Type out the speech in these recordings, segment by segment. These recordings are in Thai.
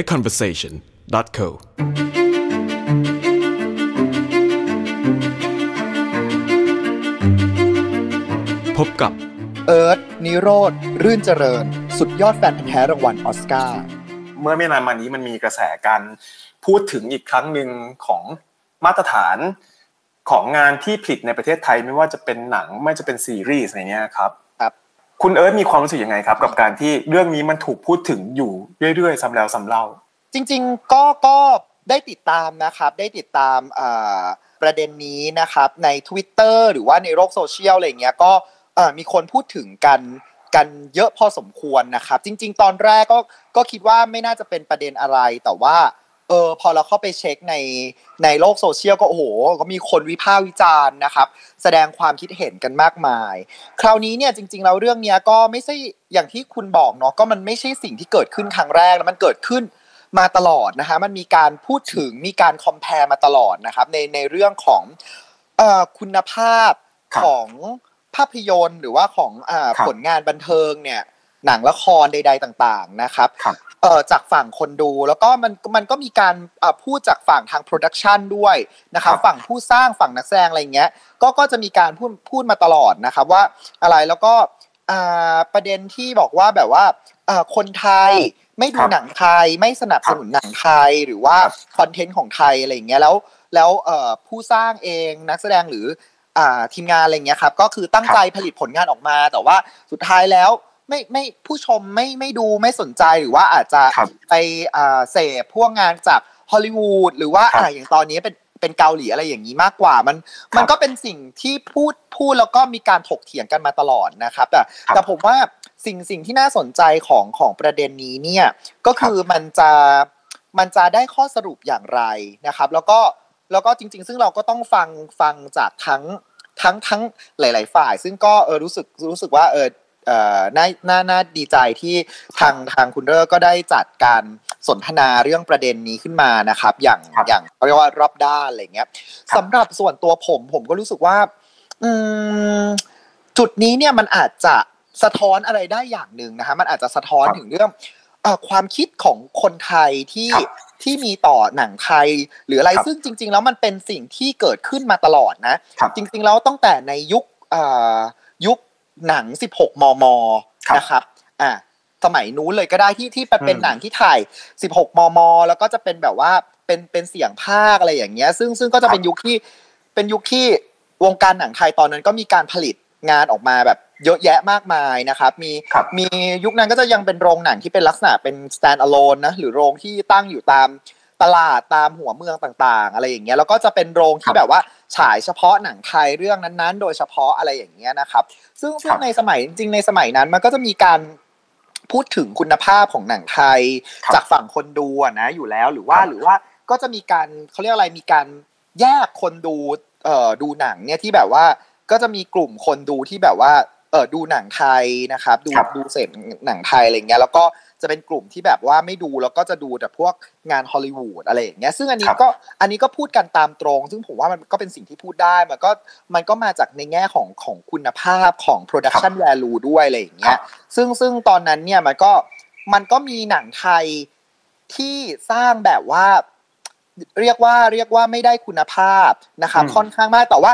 a conversation co พบกับ เอิร์ธนิโรธ รื่นเจริญ สุดยอดแฟนพันธ์แท้รางวัลออสการ์ เมื่อไม่นานมานี้มันมีกระแสการพูดถึงอีกครั้งหนึ่งของมาตรฐานของงานที่ผลิตในประเทศไทยไม่ว่าจะเป็นหนังไม่จะเป็นซีรีส์อะไรเงี้ยครับ คุณเอิร์ธมีความรู้สึกยังไงครับ กับการที่เรื่องนี้มันถูกพูดถึงอยู่เรื่อยๆซ้ำแล้วซ้ำเล่า จริง ๆ ก็ก็ได้ติดตามนะครับ ได้ติดตามประเด็นนี้นะครับ ใน Twitter หรือว่าในโลกโซเชียลอะไรเงี้ยก็มีคนพูดถึงกันกันเยอะพอสมควรนะครับ จริง ๆ ตอนแรกก็ก็คิดว่าไม่น่าจะเป็นประเด็นอะไรแต่ว่า เออพอเราเข้าไปเช็คในในโลกโซเชียลก็โอ้โห ก็มีคนวิพากษ์วิจารณ์นะครับ แสดงความคิดเห็นกันมากมาย คราวนี้เนี่ยจริงๆแล้วเรื่องเนี้ยก็ไม่ใช่อย่างที่คุณบอกเนาะก็มันไม่ใช่สิ่งที่เกิดขึ้นครั้งแรกแล้วมันเกิดขึ้นมาตลอดนะฮะมันมีการพูดถึงมีการ complain มาตลอดนะครับในในเรื่องของเอ่อคุณภาพครับของภาพยนตร์ หรือว่าของอ่าครับผลงานบันเทิงเนี่ย หนังละครใด ๆต่างๆนะครับครับเอ่อจากฝั่งคนดูแล้วก็มันมันก็มีการอ่าพูดจากฝั่งทาง production ด้วยนะครับครับฝั่งผู้สร้างฝั่งนักแสดงอะไรเงี้ยก็ก็จะมีการพูดพูดมาตลอดนะครับว่าอะไรแล้วก็อ่าประเด็นที่บอกว่าแบบว่าอ่าคนไทยไม่ดูครับหนังไทยไม่สนับสนุนหนังไทยหรือว่าครับคอนเทนต์ของไทยอะไรอย่างเงี้ยแล้วแล้วเอ่อผู้สร้างเองนักแสดงหรืออ่าทีมงานอะไรเงี้ยครับก็คือตั้งใจผลิตผลงานออกมา แต่ว่าสุดท้ายแล้ว ไม่ไม่ผู้ชมไม่ไม่ดูไม่สนใจหรือว่าอาจจะครับไปอ่าเสพพวกงานจากฮอลลีวูดหรือว่าครับอ่าอย่างตอนนี้เป็นเป็นเกาหลีอะไรอย่างนี้มากกว่ามันครับมันก็เป็นสิ่งที่พูดพูดแล้วก็มีการถกเถียงกันมาตลอดนะครับ แต่ครับแต่ผมว่าสิ่งสิ่งที่น่าสนใจของของประเด็นนี้เนี่ยก็คือมันจะมันจะได้ข้อสรุปอย่างไรนะครับ แล้วก็แล้วก็จริง ๆ ซึ่งเราก็ต้องฟังฟังจากทั้งทั้งทั้งหลาย ๆ ฝ่าย ซึ่งก็เออรู้สึกรู้สึกว่าเออเอ่อ น่าน่าน่าดีใจที่ทางทางคุณเรอก็ได้จัดการสนทนาเรื่องประเด็นนี้ขึ้นมานะครับ อย่างครับอย่างเขาเรียกว่ารอบด้านอะไรเงี้ยครับสำหรับส่วนตัวผมผมก็รู้สึกว่า อืมจุดนี้เนี่ยมันอาจจะสะท้อนอะไรได้อย่างหนึ่งนะฮะมันอาจจะสะท้อนครับถึงเรื่องเออความคิดของคนไทยที่ครับที่มีต่อหนังไทย หรืออะไรครับซึ่งจริง ๆ แล้วมันเป็นสิ่งที่เกิดขึ้นมาตลอดนะครับจริง ๆ แล้วตั้งแต่ในยุคเอ่อยุค หนัง 16 มมครับนะครับ อ่าสมัยนู้นเลยก็ได้ที่ที่เป็นอืมหนังที่ถ่าย 16 มม แล้วก็จะเป็นแบบว่าเป็นเป็นเสียงภาคอะไรอย่างเงี้ย ซึ่งซึ่งก็จะเป็นยุคที่เป็นยุคที่วงการหนังไทยตอนนั้นก็มีการผลิตงานออกมาแบบเยอะแยะมากมายนะครับ มีครับมียุคนั้นก็จะยังเป็นโรงหนังที่เป็นลักษณะเป็น stand alone นะหรือโรงที่ตั้งอยู่ตามตลาดตามหัวเมืองต่างๆ อะไรอย่างเงี้ยแล้วก็จะเป็นโรงครัที่บแบบว่า ฉายเฉพาะหนังไทยเรื่องนั้นๆ โดยเฉพาะอะไรอย่างเงี้ยนะครับ ซึ่งซึ่ครังบในสมัยจริงๆในสมัยนั้นมันก็จะมีการพูดถึงคุณภาพของหนังไทยครับจากฝั่งคนดูอะนะอยู่แล้วหรือว่าครับหรือว่าก็จะมีการเขาเรียกอะไรมีการแยกคนดูเอ่อดูหนังเนี่ยที่แบบว่าก็จะมีกลุ่มคนดูที่แบบว่าเออดูหนังไทยนะครับ ดูครับดูเสพหนังไทยอะไรเงี้ยแล้วก็ จะเป็นกลุ่มที่แบบว่าไม่ดูแล้วก็จะดูแต่พวกงานฮอลลีวูดอะไรอย่างเงี้ยซึ่งอันนี้ครับก็อันนี้ก็พูดกันตามตรง ซึ่งผมว่ามันก็เป็นสิ่งที่พูดได้มันก็มันก็มาจากในแง่ของของคุณภาพของ production value ด้วยอะไรอย่างเงี้ยซึ่งซึ่งตอนนั้นเนี่ยมันก็มันก็มีหนังไทยที่สร้างแบบว่าเรียกว่าเรียกว่าไม่ได้คุณภาพนะครับอืมค่อนข้างมากแต่ว่า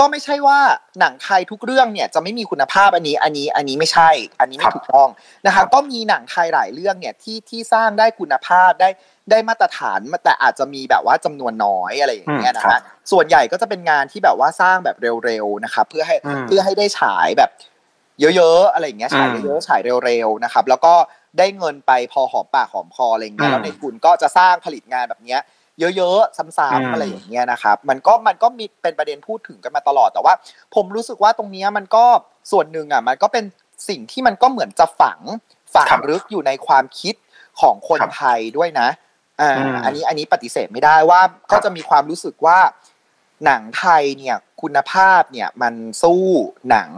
ก็ไม่ใช่ว่าหนังไทยทุกเรื่องเนี่ยจะไม่มีคุณภาพอันนี้อันนี้อันนี้ไม่ใช่ อันนี้ไม่ถูกต้องนะคครัรับบก็มีหนังไทยหลายเรื่องเนี่ยที่ที่สร้างได้คุณภาพได้ได้มาตรฐานแต่อาจจะมีแบบว่าจำนวนน้อยอะไรอย่างเงี้ยนะอืมครัฮะบส่วนใหญ่ก็จะเป็นงานที่แบบว่าสร้างแบบเร็วๆนะครับเพื่อให้อืมเพื่อให้ได้ฉายแบบเยอะๆอะไรอย่างเงี้ยฉายอืมเยอะๆฉายเร็วๆนะครับ แล้วก็ได้เงินไปพอหอมปากหอมคออะไรอย่างเงี้ยอืมแล้วในทุนก็จะสร้างผลิตงานแบบเนี้ย เยอะๆซ้อืมำๆอะไรอย่างเงี้ยนะครับ มันก็มันก็มีเป็นประเด็นพูดถึงกันมาตลอดแต่ว่า ผมรู้สึกว่าตรงเนี้ยมันก็ส่วนหนึ่งอะมันก็เป็นสิ่งที่มันก็เหมือนจะฝังฝังครับลึกอยู่ในความคิดของคนครับไทยด้วยนะอ่าอืมอันนี้อันนี้ปฏิเสธไม่ได้ว่าก็จะมีความรู้สึกว่า หนังไทยเนี่ยคุณภาพเนี่ยมันสู้หนัง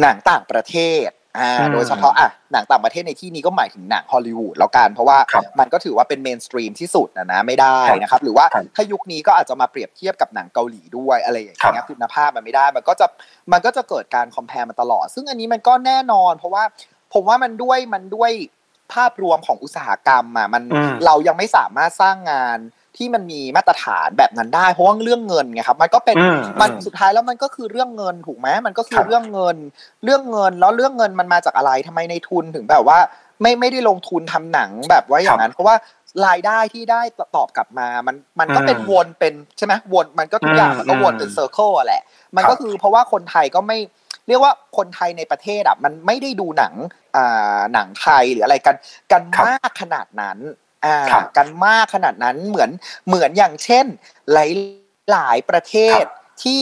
หนังต่างประเทศ อ่าอืมโดยเฉพาะอะหนังต่างประเทศในที่นี้ก็หมายถึงหนังฮอลลีวูดแล้วกัน เพราะว่าครับมันก็ถือว่าเป็น mainstream ที่สุดนะนะไม่ได้ครับนะครับหรือว่าครับถ้ายุคนี้ก็อาจจะมาเปรียบเทียบกับหนังเกาหลีด้วยอะไรอย่างครับเงี้ยคุณภาพมันไม่ได้ มันก็จะมันก็จะเกิดการคอมเพลมาตลอด ซึ่งอันนี้มันก็แน่นอน เพราะว่าผมว่ามันด้วยมันด้วยภาพรวมของอุตสาหกรรมอะมันอืมเรายังไม่สามารถสร้างงาน ที่มันมีมาตรฐานแบบนั้นได้ เพราะว่าเรื่องเงินไงครับ มันก็เป็นอืมมันอืมสุดท้ายแล้วมันก็คือเรื่องเงินถูกไหมมันก็คืคอรับเรื่องเงิน เรื่องเงินแล้วเรื่องเงินมันมาจากอะไรทำไมในทุนถึงแบบว่า ไม่ไม่ได้ลงทุนทำหนังแบบว่าอย่างนั้น เพราะว่ารายได้ที่ได้ตอบกลับมา มันมันก็เป็นอืมวนเป็นใช่ไหมวนมันก็ทุกอย่างอืมมันก็วนเป็นอืมเซอร์เคิลอะแหละ มันครับก็คือเพราะว่าคนไทยก็ไม่เรียกว่าคนไทยในประเทศอะมันไม่ได้ดูหนังอ่าหนังไทยหรืออะไรกันกันครับมากขนาดนั้นอ่าครับ กันมากขนาดนั้นเหมือนเหมือนอย่างเช่น หลายหลายประเทศครับที่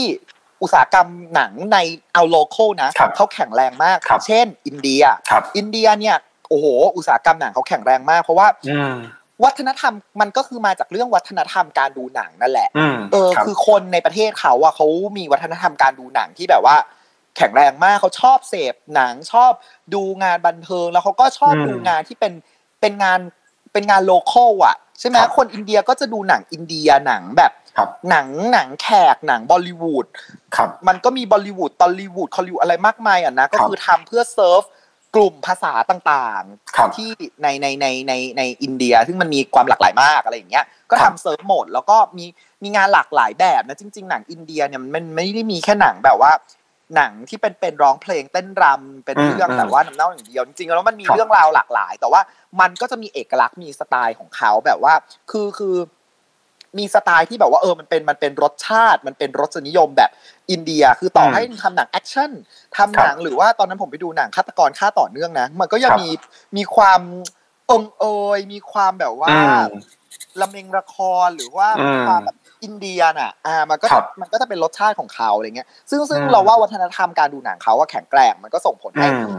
อุตสาหกรรมหนังในเอาโลเคอลนะครับเขาแข็งแรงมากครับเช่น อินเดียครับอินเดียเนี่ยโอ้โห อุตสาหกรรมหนังเขาแข็งแรงมาก เพราะว่าอืมวัฒนธรรมมันก็คือมาจากเรื่องวัฒนธรรมการดูหนังนั่นแหละอืมเออรับคือคนในประเทศเขาอะเขามีวัฒนธรรมการดูหนังที่แบบว่า แข็งแรงมากเขาชอบเสพหนังชอบดูงานบันเทิง แล้วเขาก็ชอบอืมดูงานที่เป็นเป็นงาน เป็นงาน local อะใช่ไหมครับคนอินเดียก็จะดูหนังอินเดียหนังแบบครับหนังหนังแขกหนังบอลลิวูดครับมันก็มีบอลลิวูดตอลลีวูดคอลลีวูดอะไรมากมายอะนะก็ครับคือทำเพื่อเซิร์ฟกลุ่มภาษาต่างครับๆที่ในในในในในอินเดีย ซึ่งมันมีความหลากหลายมากอะไรอย่างเงี้ยก็ครับทำบเซิร์ฟโหมดแล้วก็มีมีงานหลากหลายแบบนะจริง ๆ หนังอินเดียเนี่ยมันไม่ได้มีแค่หนังแบบว่า หนังที่เป็นเป็นร้องเพลงเต้นรำเป็นอืมเรื่องอืมแบบว่าน้ำเน่าอย่างเดียวจริงๆแล้วมันมีครับเรื่องราวหลากหลาย แต่ว่ามันก็จะมีเอกลักษณ์มีสไตล์ของเขาแบบว่า คือคือ มีสไตล์ที่แบบว่าเออมันเป็นมันเป็นรสชาติ มันเป็นรสนิยมแบบอินเดียคือต่ออืมให้ทำหนังแอคชั่นทำหนังหรือว่าตอนนั้นผมไปดูหนังฆาตกรฆ่าต่อเนื่องนะมันก็ยังครับมีมีความองเอยมีความแบบว่าอืมละเมงละครหรือว่าอืมมีความแบบ อินเดียน่ะ อ่า มันก็ครัจะบมันก็จะเป็นรสชาติของเขาอะไรเงี้ย ซึ่งซึ่งอืมเราว่าวัฒนธรรมการดูหนังเขาว่าแข็งแกร่ง มันก็ส่งผลให้อืม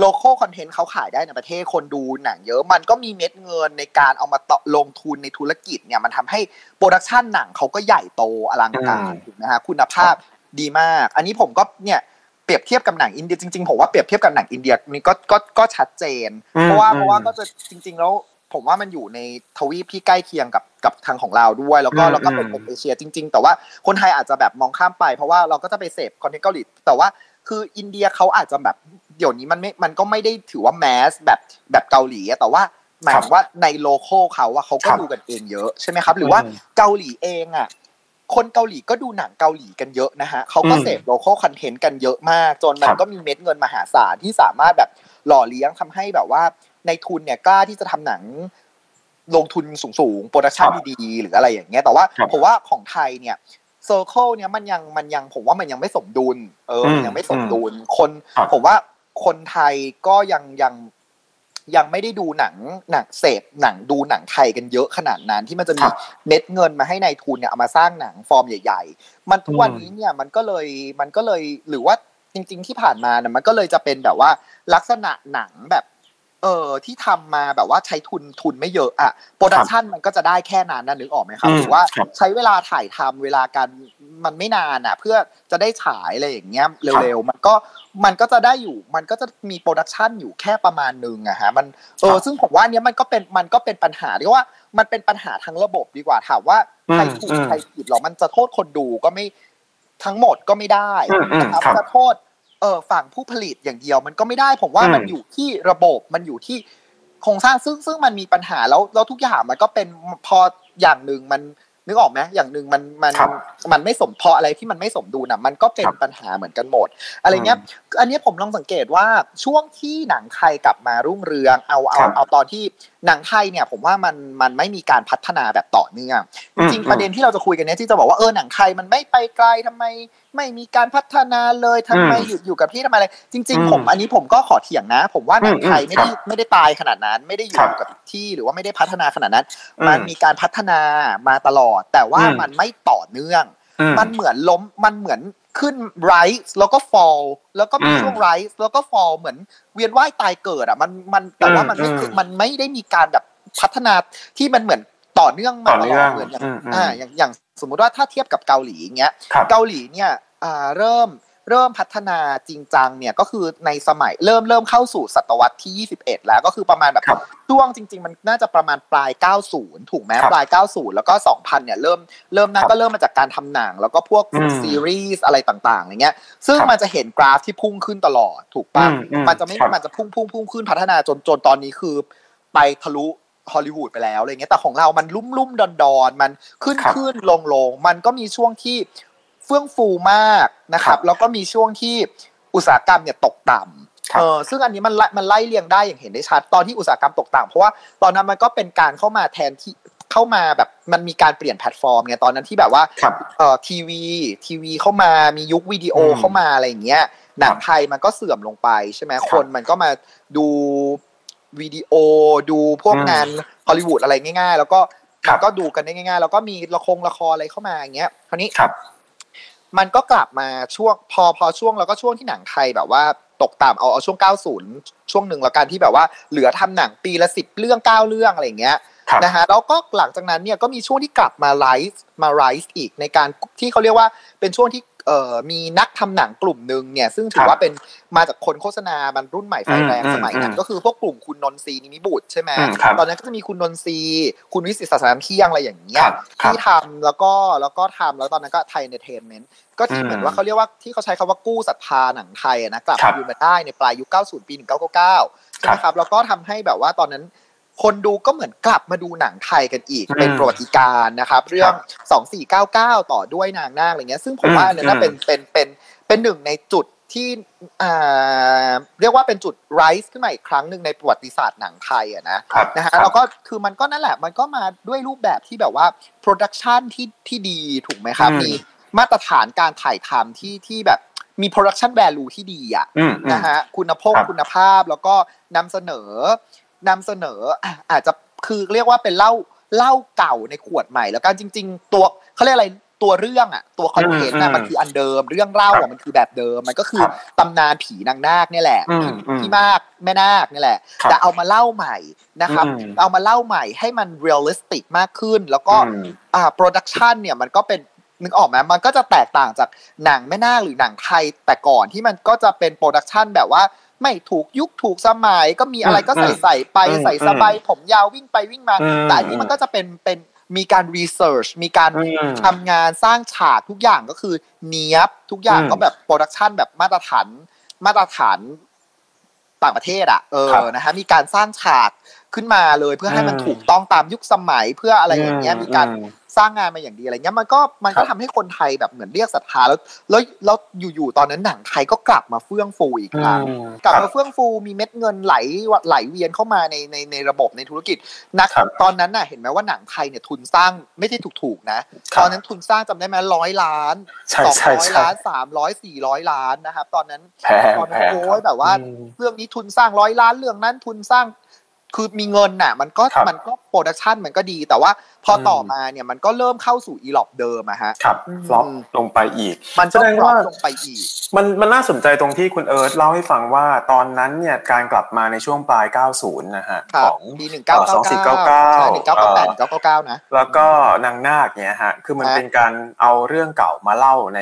local content เขาขายได้ในประเทศคนดูหนังเยอะมันก็มีเม็ดเงินในการเอามาต่อลงทุนในธุรกิจเนี่ยมันทำให้ production หนังเขาก็ใหญ่โตอลังการอืมถูกนะฮะคุณภาพดีมาก อันนี้ผมก็เนี่ยเปรียบเทียบกับหนังอินเดียจริงๆผมว่าเปรียบเทียบกับหนังอินเดียนี่ก็ก็ก็ชัดเจนอืมเพราะว่าเพราะว่าอืมก็จะจริง ๆ แล้ว ผมว่ามันอยู่ในทวีปที่ใกล้เคียงกับกับทางของเราด้วย แล้วก็อืมแล้วก็เป็นอืมเป็นเอเชียจริง ๆ แต่ว่าคนไทยอาจจะแบบมองข้ามไป เพราะว่าเราก็จะไปเสพ content เกาหลีแต่ว่าคืออินเดียเขาอาจจะแบบเดี๋ยวนี้มันไม่มันก็ไม่ได้ถือว่า mass แบบแบบเกาหลีอะแต่ว่าหมายถึงว่าใน local เขาอะเขาก็ครับดูกันเองเยอะใช่ไหมครับ หรือว่าอืมเกาหลีเองอะคนเกาหลีก็ดูหนังเกาหลีกันเยอะนะฮะเขาก็อืมเสพ local content กันเยอะมาก จนมัคนรับก็มีเม็ดเงินมหาศาลที่สามารถแบบหล่อเลี้ยงทำให้แบบว่า นายทุนเนี่ยกล้าที่จะทำหนังลงทุนสูงๆ production ครับดีๆหรืออะไรอย่างเงี้ยแต่ว่าครับผมว่าของไทยเนี่ย circle เนี่ยมันยังมันยังผมว่ามันยังไม่สมดุล เออมันยังไม่สมดุลคนครับผมว่าคนไทยก็ยังยังยังไม่ได้ดูหนังหนังเสพหนังดูหนังไทยกันเยอะขนาดนั้นที่มันจะมีรับเม็ดเงินมาให้นายทุนเนี่ยเอามาสร้างหนังฟอร์มใหญ่ ๆ มันทุกวันอืมนี้เนี่ยมันก็เลยมันก็เลยหรือว่าจริง ๆ ที่ผ่านมาเนี่ยมันก็เลยจะเป็นแบบว่าลักษณะหนังแบบ เออที่ทำมาแบบว่าใช้ทุนทุนไม่เยอะอะ production มันก็จะได้แค่นั้นนะนึกออกไหมครับอืมหรือว่าครับใช้เวลาถ่ายทำเวลาการมันไม่นานอะเพื่อจะได้ฉายอะไรอย่างเงี้ยเร็วๆมันก็มันก็จะได้อยู่มันก็จะมี production อยู่แค่ประมาณนึงอะฮะมันเออครับซึ่งผมว่าอันเนี้ยมันก็เป็นมันก็เป็นปัญหาเรียกว่ามันเป็นปัญหาทั้งระบบดีกว่าถามว่าใครถูกอืมใครผิดหรอมันจะโทษคนดูก็ไม่ทั้งหมดก็ไม่ได้อืมอืมนะครับครับจะโทษ เออฝั่งผู้ผลิตอย่างเดียว มันก็ไม่ได้ผมว่าอืมมันอยู่ที่ระบบมันอยู่ที่โครงสร้างซึ่งซึ่งมันมีปัญหาแล้วแล้วทุกอย่างมันก็เป็นพออย่างหนึ่งมันนึกออกไหมอย่างหนึ่งมันมันครับมันไม่สมพออะไรที่มันไม่สมดุลอะมันก็เป็นครับปัญหาเหมือนกันหมด อะไรเงี้ย อันนี้ผมลองสังเกตว่าช่วงที่หนังไทยกลับมารุ่งเรืองเอาเอาครับเอาตอนที่หนังไทยเนี่ยผมว่ามันมันไม่มีการพัฒนาแบบต่อเนื่องอืจมริงๆประเด็นที่เราจะคุยกันเนี้ยที่จะบอกว่าเออหนังไทยมันไม่ไปไกลทำไม ไม่มีการพัฒนาเลยทำไมอืมหยุดอยู่กับที่ทำไมอะไรจริงอืมๆผมอันนี้ผมก็ขอเถียงนะ ผมว่าหนังไทยอืมไม่ได้ไม่ได้ตายขนาดนั้น ไม่ได้อยู่ครับกับที่หรือว่าไม่ได้พัฒนาขนาดนั้นอืมมันมีการพัฒนามาตลอด แต่ว่าอืมมันไม่ต่อเนื่องอืมมันเหมือนล้มมันเหมือน ขึ้น rise แล้วก็ fall แล้วก็มีอืมช่วง rise แล้วก็ fall เหมือนเวียนว่ายตายเกิดอะมันมันแต่ว่ามันไม่อืมคือมันไม่ได้มีการแบบพัฒนาที่มันเหมือนต่อเนื่องมาต่อตเนื่ลออดงเหมือนอย่างอืมอืมอ่าอย่างอย่างสมมุติว่าถ้าเทียบกับเกาหลีอย่างเงี้ยครับเกาหลีเนี่ยอ่าเริ่ม เริ่มพัฒนาจริงจังเนี่ยก็คือในสมัยเริ่มเริ่มเข้าสู่ศตวรรษที่ 21 แล้วก็คือประมาณแบบครับช่วงจริง ๆ มันน่าจะประมาณปลาย 90 ถูกไหมครับปลาย 90 แล้วก็ 2000 เนี่ยเริ่มเริ่มนั่คนรับก็เริ่มมาจากการทำหนัง แล้วก็พวกอืมซีรีส์อะไรต่างๆอย่างเงี้ยซึ่งครับมันจะเห็นกราฟที่พุ่งขึ้นตลอดถูกปะอืมอืมมันจะไม่ครับมันจะพุ่งพุ่งพุ่งขึ้นพัฒนาจนจนตอนนี้คือ ไปทะลุฮอลลีวูดไปแล้วอะไรเงี้ยแต่ของเรามันลุ่มลุ่มดอนดอนมันขึ้นครับขึ้นลงลงมันก็มีช่วงที่ เฟื่องฟูมากนะครับแล้วก็มีช่วงที่อุตสาหกรรมเนี่ยตกต่ำครับเออซึ่งอันนี้มันไล่มันไล่เรียงได้อย่างเห็นได้ชัดตอนที่อุตสาหกรรมตกต่ำเพราะว่าตอนนั้นมันก็เป็นการเข้ามาแทนที่เข้ามาแบบมันมีการเปลี่ยนแพลตฟอร์มไงตอนนั้นที่แบบว่าครับเอ่อทีวีทีวีเข้ามามียุควิดีโออืมเข้ามาอะไรอย่างเงี้ยหนังไทยมันก็เสื่อมลงไปใช่ไหมครับคนมันก็มาดูวิดีโอดูพวกอืมงานฮอลลีวูดอะไรง่าย ๆ แล้วก็ครัมับนก็ดูกันได้ง่าย ๆ แล้วก็มีละครละครอะไรเข้ามาอย่างเงี้ยคราวนี้ครับ มันก็กลับมาช่วงพอพอช่วงแล้วก็ช่วงที่หนังไทยแบบว่าตกต่ำเอาเอาช่วง 90 ช่วงหนึ่งแล้วกันที่แบบว่าเหลือทำหนังปีละสิบเรื่องเก้าเรื่องอะไรอย่างเงี้ยครับนะฮะแล้วก็หลังจากนั้นเนี่ยก็มีช่วงที่กลับมา revive มา revive อีกในการที่เขาเรียกว่าเป็นช่วงที่ เอ่อมีนักทำหนังกลุ่มหนึ่งเนี่ยซึ่งถือว่าเป็นมาจากคนโฆษณามันรุ่นใหม่ไฟแรงอืมสมัยนั้นอืมก็คือพวกกลุ่มคุณนนทรีย์ นิมิบุตรใช่ไหมอืมครับตอนนั้นก็จะมีคุณนนทรีย์คุณวิศิษฏ์ ศาสนเที่ยงอะไรอย่างเงี้ครับครับที่ทำแล้วก็แล้วก็ทำแล้วตอนนั้นก็ไทยเอนเตอร์เทนเมนต์ก็ที่อืมเหมือนว่าเขาเรียกว่าที่เขาใช้คำว่ากู้ศรัทธาหนังไทยอะนะกลับครัมาบอยู่มาได้ในปลายยุค 90 ปี 1999 ใช่ไหมครับแล้วก็ทำให้แบบว่าตอนนั้น คนดูก็เหมือนกลับมาดูหนังไทยกันอีกอืมเป็นประวัติการณ์นะครับ เรื่อง 2499 ต่อด้วยนางนาคอะไรเงี้ย ซึ่งผมว่าอันนั้นนะอืมเป็นเป็นเป็นเป็นหนึ่งในจุดที่อ่าเรียกว่าเป็นจุดไรส์ขึ้นมาอีกครั้งหนึ่งในประวัติศาสตร์หนังไทยอะนะครับนะฮะครับแล้วก็คือมันก็นั่นแหละ มันก็มาด้วยรูปแบบที่แบบว่าproduction ที่ที่ดีถูกไหมครับอืมมีมาตรฐานการถ่ายทำที่ที่แบบมี production value ที่ดีอะอืมอืมนะฮะคุณภาพครับคุณภาพแล้วก็นำเสนอ นำเสนออะอาจจะคือเรียกว่าเป็นเหล้าเหล้าเก่าในขวดใหม่ แล้วกันจริง ๆ ตัวเขาเรียกอะไรตัวเรื่องอะ ตัว content อือะมมันคืออันเดิม เรื่องเล่าอะครับมันคือแบบเดิม มันก็คือครับตำนานผีนางนาคเนี่ยแหละอืมอืมพี่มากแม่นาคนี่แหละครับแต่เอามาเล่าใหม่นะครับอืมเอามาเล่าใหม่ให้มัน realistic มากขึ้น แล้วก็อืมอ่า production เนี่ยมันก็เป็นนึกออกไหมมันก็จะแตกต่างจากหนังแม่นาคหรือหนังไทยแต่ก่อนที่มันก็จะเป็น production แบบว่า ไม่ถูกยุคถูกสมัยก็มีอะไรก็ใส่ใส่ไปอืมใส่สไบผมยาววิ่งไปวิ่งมาอืมแต่อันนี้มันก็จะเป็นเป็นมีการ research มีการอืมทำงานสร้างฉากทุกอย่างก็คือเนี้ยบทุกอย่างอืมก็แบบ production แบบมาตรฐานมาตรฐานต่างประเทศอะเอครับอนะฮะมีการสร้างฉาก ขึ้นมาเลยเพื่อให้มันอืมถูกต้องตามยุคสมัยเพื่ออะไรอย่างเงี้ยมีการอืมสร้างงานมาอย่างดีอะไรเงี้ยมันก็มันก็ครับทำให้คนไทยแบบเหมือนเรียกศรัทธาแล้วแล้วแล้วอยู่ๆตอนนั้นหนังไทยก็กลับมาเฟื่องฟูอีกครั้งอืมกลับครัมาบเฟื่องฟูมีเม็ดเงินไหลไหลเวียนเข้ามาในในในระบบในธุรกิจนักครับตอนนั้นน่ะเห็นไหมว่าหนังไทยเนี่ยทุนสร้างไม่ใช่ถูกๆนะครับตอนนั้นทุนสร้างจำได้ไหมร้อยล้านใช่สองใช่ร้อยใช่ล้านสามร้อยสี่ร้อยล้านนะครับตอนนั้นแพงตอนแพนั้นแพงโอ้ยแบบว่าอืมเรื่องนี้ทุนสร้างร้อยล้านเรื่องนั้นทุนสร้าง คือมีเงินน่ะ มันก็ครับมันก็ production มันก็ดี แต่ว่าพออืมต่อมาเนี่ยมันก็เริ่มเข้าสู่อีหรอบเดิมอะฮะครับอืม drop ลงไปอีก มันก็แสดงว่า drop ลงไปอีก มันมันน่าสนใจตรงที่คุณเอิร์ธเล่าให้ฟังว่าตอนนั้นเนี่ยการกลับมาในช่วงปลาย 90 นะฮะครับของปีหนึ่งเก้าเก้าเก้า2499ใช่หนึ่งเก้าเก้าแปดเก้าเก้าเก้านะแล้วก็นางนาคเนี่ยฮะคือมันฮะเป็นการเอาเรื่องเก่ามาเล่าใน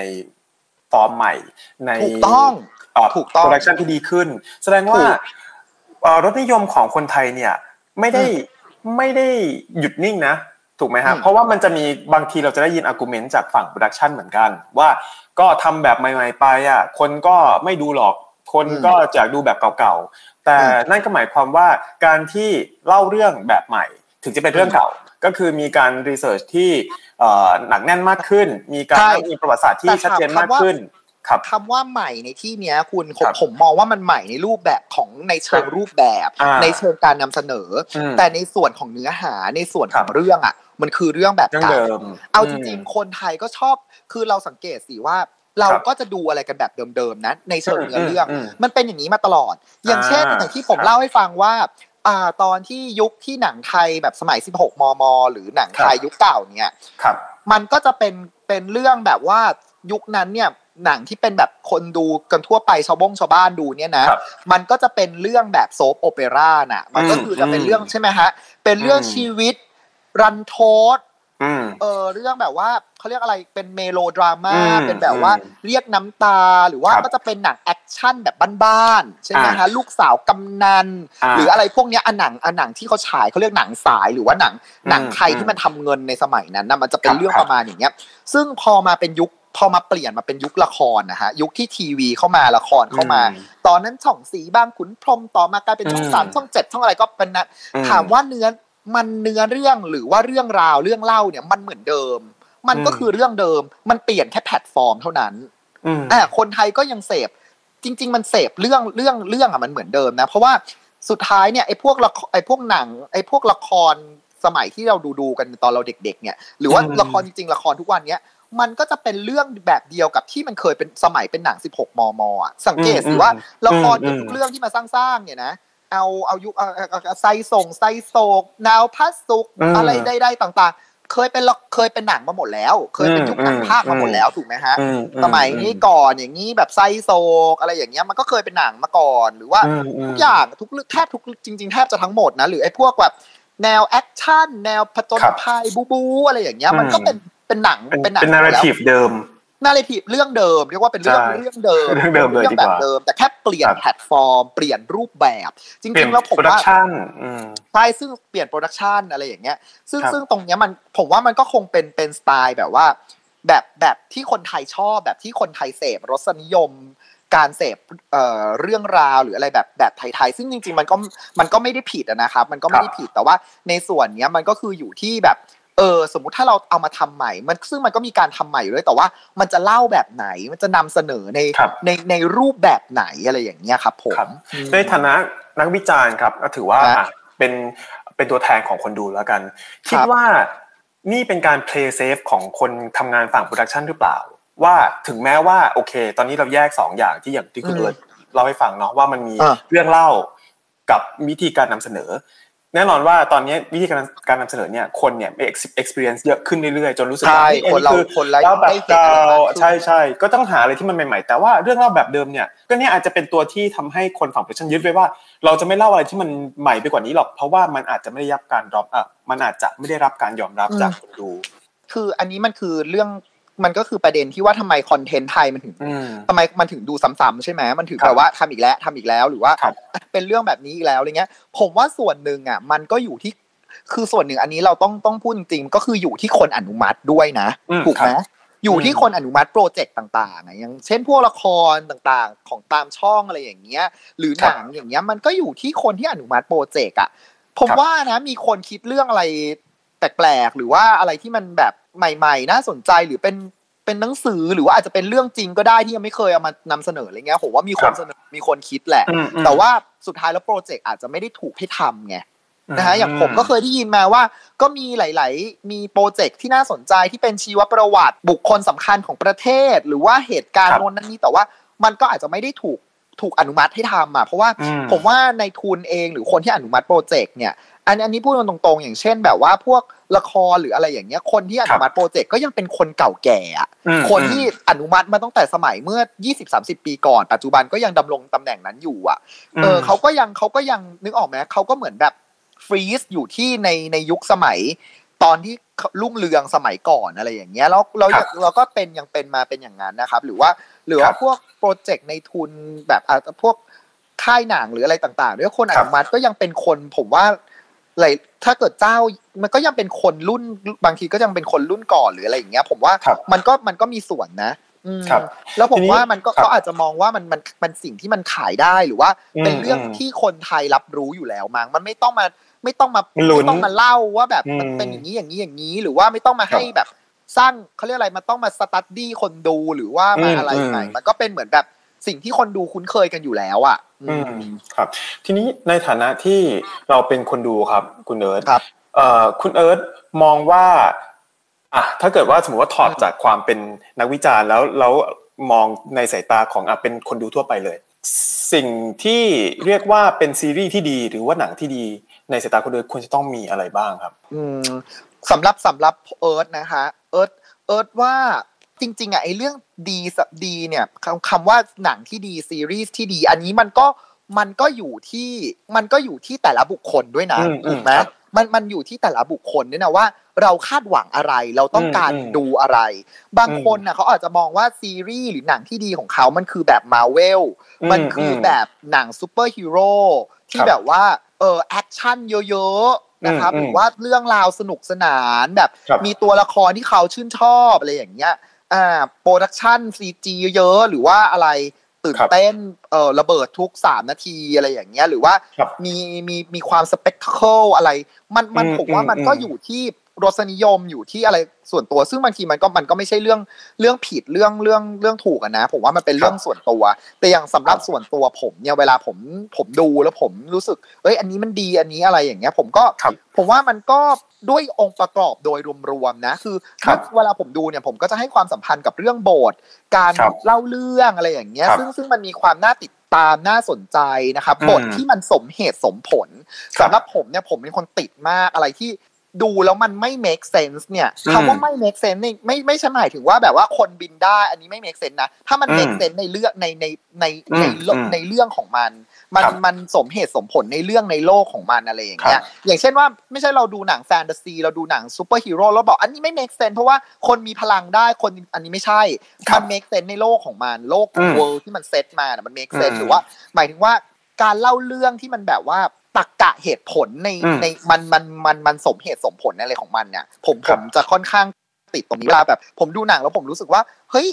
ฟอร์มใหม่ในถูกต้องถูกต้อง production ที่ดีขึ้น แสดงว่าถูกเอ่อ รสนิยมของคนไทยเนี่ยไม่ได้ไม่ได้หยุดนิ่งนะถูกไหมฮะอืมเพราะว่ามันจะมีบางทีเราจะได้ยิน argument จากฝั่ง production เหมือนกัน ว่าก็ทำแบบใหม่ๆไปอะคนก็ไม่ดูหรอกคนก็จะดูแบบเก่าๆแต่นั่นก็หมายความว่าการที่เล่าเรื่องแบบใหม่ ถึงจะเป็นเรื่องเก่า ก็คือมีการรีเสิร์ชที่เอ่อหนักแน่นมากขึ้น มีการใช่มีประวัติศาสตร์ที่แต่ชัดเจนคำมากว่าขึ้น ครับคำว่าใหม่ในที่เนี้ยคุณผคมรับผมมองว่ามันใหม่ในรูปแบบของในเชิงรูปแบบอ่าในเชิงการนำเสนออมแต่ในส่วนของเนื้อหาในส่วนคขรัอบงเรื่องอะ มันคือเรื่องแบบเรื่องเก่าเดิมเอาจมริงๆคนไทยก็ชอบคือเราสังเกตสิว่าเราครับก็จะดูอะไรกันแบบเดิมๆนะในเชิงเนื้อเรื่องอืมอืมมันเป็นอย่างนี้มาตลอด อย่างเช่นอ่าอย่างที่ผมครับเล่าให้ฟังว่าอ่าตอนที่ยุคที่หนังไทยแบบสมัย 16 มม หรือหนังไทยยุคเก่าเนี่ยครับมันก็จะเป็นเป็นเรื่องแบบว่ายุคนั้นเนี่ย หนังที่เป็นแบบคนดูกันทั่วไปชาวบงชาวบ้านดูเนี่ยนะครับมันก็จะเป็นเรื่องแบบโซฟโอเปร่าน่ะ มันก็คือจะเป็นเรื่องใช่ไหมฮะ เป็นเรื่องอืมชีวิตรันโทษอืมเออเรื่องแบบว่าเขาเรียกอะไรเป็นเมโลดราม่าอืมเป็นแบบว่าอืมเรียกน้ำตาหรือว่าครับก็จะเป็นหนัง action แบบบ้านๆใช่ไหมอ่าฮะลูกสาวกำนันอ่าหรืออะไรพวกเนี้ยอันหนังอันหนังที่เขาฉายเขาเรียกหนังสายหรือว่าหนังอืมหนังไทยอืมที่มันทำเงินในสมัยนั้นนะมันจะเป็นครับเรื่องครับประมาณอย่างเงี้ย ซึ่งพอมาเป็นยุค พอมาเปลี่ยนมาเป็นยุคละครนะฮะยุคที่ทีวีเข้ามาละครเข้ามาอืมตอนนั้นช่องสี่บางขุนพรหมต่อมากลายเป็นช่องอืมสามช่องเจ็ดช่องอะไรก็เป็นนะอืมถามว่าเนื้อมันเนื้อเรื่องหรือว่าเรื่องราวเรื่องเล่าเนี่ยมันเหมือนเดิม มันก็อืมคือเรื่องเดิม มันเปลี่ยนแค่แพลตฟอร์มเท่านั้นอืมอ่าคนไทยก็ยังเสพจริง ๆ มันเสพเรื่องเรื่องเรื่องอะมันเหมือนเดิมนะ เพราะว่าสุดท้ายเนี่ยไอ้พวกละครไอ้พวกหนัง ไอ้พวกละครสมัยที่เราดูดูๆกันตอนเราเด็ก ๆ เนี่ย หรือว่าอืมละครจริงๆละครทุกวันเนี้ย มันก็จะเป็นเรื่องแบบเดียวกับที่มันเคยเป็นสมัยเป็นหนัง 16 มมอะสังเกตสิว่าละครอืมทุกเรื่องที่มาสร้างๆเนี่ยนะเอาเอายุคเอาเอาเอาไซส่งไซโศกแนวพัสสุกอืมอะไรใดๆต่างๆ เคยเป็นละเคยเป็นหนังมาหมดแล้ว เคยเป็นยุคหนังอืมภาคมาหมดแล้วถูกไหมฮะอือืสมัยนี้ก่อนอย่างนี้แบบไทรโศกอะไรอย่างเงี้ยมันก็เคยเป็นหนังมาก่อน หรือว่าอืมทุกอย่างทุกเรื่องแทบทุกจริง ๆ แทบจะทั้งหมดนะหรือไอ้พวกแบบแนว action แนวผจญภัยครับบู๊บู๊อะไรอย่างเงี้ยอืมมันก็เป็น เป็นหนังเป็นเป็นหนังเป็น narrative เดิม narrative เรื่องเดิมเรียกว่าเป็นเรื่องใช่เรื่องเดิมเรื่องเดิมเลยเรื่องแบบดีกว่าเดิมแต่แค่เปลี่ยนครับแพลตฟอร์ม เปลี่ยนรูปแบบเปลี่ริยนงๆแล้วผมว่าอืมใช่ซึ่งเปลี่ยน production อะไรอย่างเงี้ย ซึ่งครับซึ่งตรงเนี้ยมันผมว่ามันก็คงเป็นเป็นสไตล์แบบว่า แบบแบบที่คนไทยชอบแบบที่คนไทยเสพรสนิยมการเสพเอ่อเรื่องราวหรืออะไรแบบแบบไทยๆ ซึ่งจริงๆ มันก็มันก็ไม่ได้ผิดอะนะครับ มันก็ไม่ได้ผิดแต่ว่าในส่วนเนี้ยมันก็คืออยู่ที่แบบ เออสมมุติถ้าเราเอามาทำใหม่ มันซึ่งมันก็มีการทำใหม่อยู่ด้วยแต่ว่ามันจะเล่าแบบไหนมันจะนำเสนอในครับในในรูปแบบไหนอะไรอย่างเงี้ยครับผมครับอืมในฐานะนักวิจารณ์ครับก็ถือว่าครับอะเป็นเป็นตัวแทนของคนดูแล้วกัน คิดครับว่านี่เป็นการ play safe ของคนทำงานฝั่ง production หรือเปล่า ว่าถึงแม้ว่าโอเค ตอนนี้เราแยกสองอย่างที่อย่างที่คุณอืมเอิร์ธเล่าให้ฟังเนาะว่ามันมีอ่าเรื่องเล่ากับวิธีการนำเสนอ แน่นอนว่าตอนนี้วิธีการการนำเสนอเนี่ยคนเนี่ยมี experience เยอะขึ้นเรื่อยๆ จนรู้สึกว่าใช่เฮ้ยคนเราอัคือคนเราเล่าแบบได้เห็นเก่าอะไรมากขึ้นใช่ใช่ก็ต้องหาอะไรที่มันใหม่ๆ แต่ว่าเรื่องเล่าแบบเดิมเนี่ยก็เนี่ยอาจจะเป็นตัวที่ทำให้คนฝั่ง production ยึดไว้ว่า เราจะไม่เล่าอะไรที่มันใหม่ไปกว่านี้หรอกเพราะว่ามันอาจจะไม่ได้รับการรับอะมันอาจจะไม่ได้รับการยอมรับอืมจากคนดู คืออันนี้มันคือเรื่อง มันก็คือประเด็นที่ว่าทำไมคอนเทนต์ไทยมันถึงอืมทำไมมันถึงดูซ้ำๆใช่ไหมมันถึงครับแบบว่าทำอีกแล้วทำอีกแล้วหรือว่าครับเป็นเรื่องแบบนี้อีกแล้วอะไรเงี้ย ผมว่าส่วนหนึ่งอะ มันก็อยู่ที่คือส่วนหนึ่งอันนี้เราต้องต้องพูดจริงๆก็คืออยู่ที่คนอนุมัติด้วยนะอืมถูกไหมครับอยู่ที่อืมคนอนุมัติโปรเจกต์ต่างๆอะอย่างเช่นพวกละครต่างๆ ของตามช่องอะไรอย่างเงี้ย หรือหนังอย่างเงี้ยมันก็อยู่ที่คนที่อนุมัติโปรเจกต์อะผมครับว่านะมีคนคิดเรื่องอะไรแปลกๆหรือว่าอะไรที่มันแบบ ใหม่ๆ น่าสนใจหรือเป็นเป็นหนังสือหรือว่าอาจจะเป็นเรื่องจริงก็ได้ที่ยังไม่เคยเอามานำเสนออะไรเงี้ยผมว่ามีคนเสนอมีคนคิดแหละอืมอืมแต่ว่าสุดท้ายแล้วโปรเจกต์อาจจะไม่ได้ถูกให้ทำไงนะฮะอืมอย่างผมก็เคยได้ยินมาว่า ก็มีหลาย ๆ มีโปรเจกต์ที่น่าสนใจที่เป็นชีวประวัติบุคคลสำคัญของประเทศ หรือว่าเหตุการณ์ครับโน้นนั้นนี้แต่ว่ามันก็อาจจะไม่ได้ถูกถูกอนุมัติให้ทำอะเพราะว่าอืมผมว่าในทุนเองหรือคนที่อนุมัติโปรเจกต์เนี่ยอันอันนี้พูดกันตรงๆ อย่างเช่นแบบว่าพวก ละครหรืออะไรอย่างเงี้ย คนที่อนุมัติโปรเจกต์ก็ยังเป็นคนเก่าแก่อะอืมคนที่อนุมัติมาตั้งแต่สมัยเมื่อ 20-30 ปีก่อน ปัจจุบันก็ยังดำรงตำแหน่งนั้นอยู่อะเออเขาก็ยังเขาก็ยังนึกออกไหมเขาก็เหมือนแบบฟรีซอยู่ที่ในในยุคสมัยตอนที่รุ่งเรืองสมัยก่อนอะไรอย่างเงี้ยแล้วเราครับเราก็เป็นยังเป็นมาเป็นอย่างนั้นนะครับ หรือว่าหรือครัว่าบพวกโปรเจกต์ในทุนแบบอะพวกค่ายหนังหรืออะไรต่างๆด้วยคนอครับนุมัติก็ยังเป็นคนผมว่า หลายถ้าเกิดเจ้ามันก็ยังเป็นคนรุ่นบางทีก็ยังเป็นคนรุ่นก่อนหรืออะไรอย่างเงี้ย ผมว่าครับมันก็มันก็มีส่วนนะอืมครับแล้วผมทีนี้ว่ามันก็ครับเขาอาจจะมองว่ามันมันมันสิ่งที่มันขายได้หรือว่า เป็นอืมเรื่องอืมที่คนไทยรับรู้อยู่แล้วมั้งมันไม่ต้องมาไม่ต้องมาลุ้นไม่ต้องมาเล่าว่าแบบอืมมันเป็นอย่างนี้อย่างนี้อย่างนี้ หรือว่าไม่ต้องมาให้แบบสร้างเขาเรียกอะไรมันต้องมาสตัดดี้คนดูหรือว่ามาอืมอะไรอืมใหม่มันก็เป็นเหมือนแบบ สิ่งที่คนดูคุ้นเคยกันอยู่แล้วอะอือืมมครับ ทีนี้ในฐานะที่เราเป็นคนดูครับ คุณเอิร์ธครับเอ่อคุณเอิร์ธมองว่าอะถ้าเกิดว่าสมมติว่าถอดจากความเป็นนักวิจารณ์แล้วแล้วมองในสายตาของอะเป็นคนดูทั่วไปเลย สิ่งที่เรียกว่าเป็นซีรีส์ที่ดีหรือว่าหนังที่ดีในสายตาคนดูควรจะต้องมีอะไรบ้างครับ อืมสำหรับสำหรับเอิร์ธนะคะ เอิร์ธเอิร์ธว่า จริง ๆอะไอ้เรื่องดีสดีเนี่ยคำคำว่าหนังที่ดีซีรีส์ที่ดี อันนี้มันก็มันก็อยู่ที่มันก็อยู่ที่แต่ละบุคคลด้วยนะอืมถูกไหมครับมันมันอยู่ที่แต่ละบุคคลด้วยนะว่า เราคาดหวังอะไร เราต้องการอืมดูอะไร บางอืมคนน่ะเขาอาจจะมองว่าซีรีส์หรือหนังที่ดีของเขา มันคือแบบมาเวลอืมมันคืออืมแบบหนังซูเปอร์ฮีโร่ที่ครับแบบว่าเออ action เยอะๆนะครับอืมหรือว่าเรื่องราวสนุกสนานแบบครับมีตัวละครที่เขาชื่นชอบอะไรอย่างเงี้ย อ่า production CG เยอะๆหรือว่าอะไรตื่นเต้นครับเออระเบิดทุกสามนาทีอะไรอย่างเงี้ย หรือว่าครับมีมีมีความ spectacle อะไร มันมันอืมผมว่ามันก็อืมอยู่ที่ รสนิยมอยู่ที่อะไรส่วนตัว ซึ่งบางทีมันก็มันก็ไม่ใช่เรื่องเรื่องผิดเรื่องเรื่องเรื่องถูกอะนะ ผมว่ามันเป็นเรื่องส่วนตัว แต่อย่างสำหรับครับส่วนตัวผมเนี่ยเวลาผมผมดูแล้วผมรู้สึกเอ้ยอันนี้มันดีอันนี้อะไรอย่างเงี้ย ผมก็ครับผมว่ามันก็ด้วยองค์ประกอบโดยรวมๆนะ คือครับเวลาผมดูเนี่ยผมก็จะให้ความสัมพันธ์กับเรื่องโบสถ์การครับเล่าเรื่องอะไรอย่างเงี้ยครับซึ่งซึ่งมันมีความน่าติดตามน่าสนใจนะครับอืมบทที่มันสมเหตุสมผลครับสำหรับผมเนี่ยผมเป็นคนติดมากอะไรที่ ดูแล้วมันไม่ make sense เนี่ยอืมคำว่าไม่ make sense นี่ไม่ไม่ใช่หมายถึงว่าแบบว่าคนบินได้ อันนี้ไม่ make sense นะถ้ามันอืม make sense ในเรื่องในในในในอืมโลกอืมในเรื่องของมัน มันครับมันสมเหตุสมผลในเรื่องในโลกของมันอะไรอย่างเงี้ยอย่างเช่นว่าไม่ใช่เราดูหนังแฟนตาซีเราดูหนังซูเปอร์ฮีโร่แล้วบอกอันนี้ไม่ make sense เพราะว่าคนมีพลังได้คนอันนี้ไม่ใช่ครัมับน make sense ในโลกของมันโลกอืม world ที่มันเซตมาน่ะมัน make sense อืมหรือว่า หมายถึงว่าการเล่าเรื่องที่มันแบบว่า ตรรกะเหตุผลในอืมในมันมันมันมันสมเหตุสมผลอะไรของมันเนี่ย ผมครับผมจะค่อนข้างติดตรงนี้เวลาแบบ ผมดูหนังแล้วผมรู้สึกว่า เฮ้ย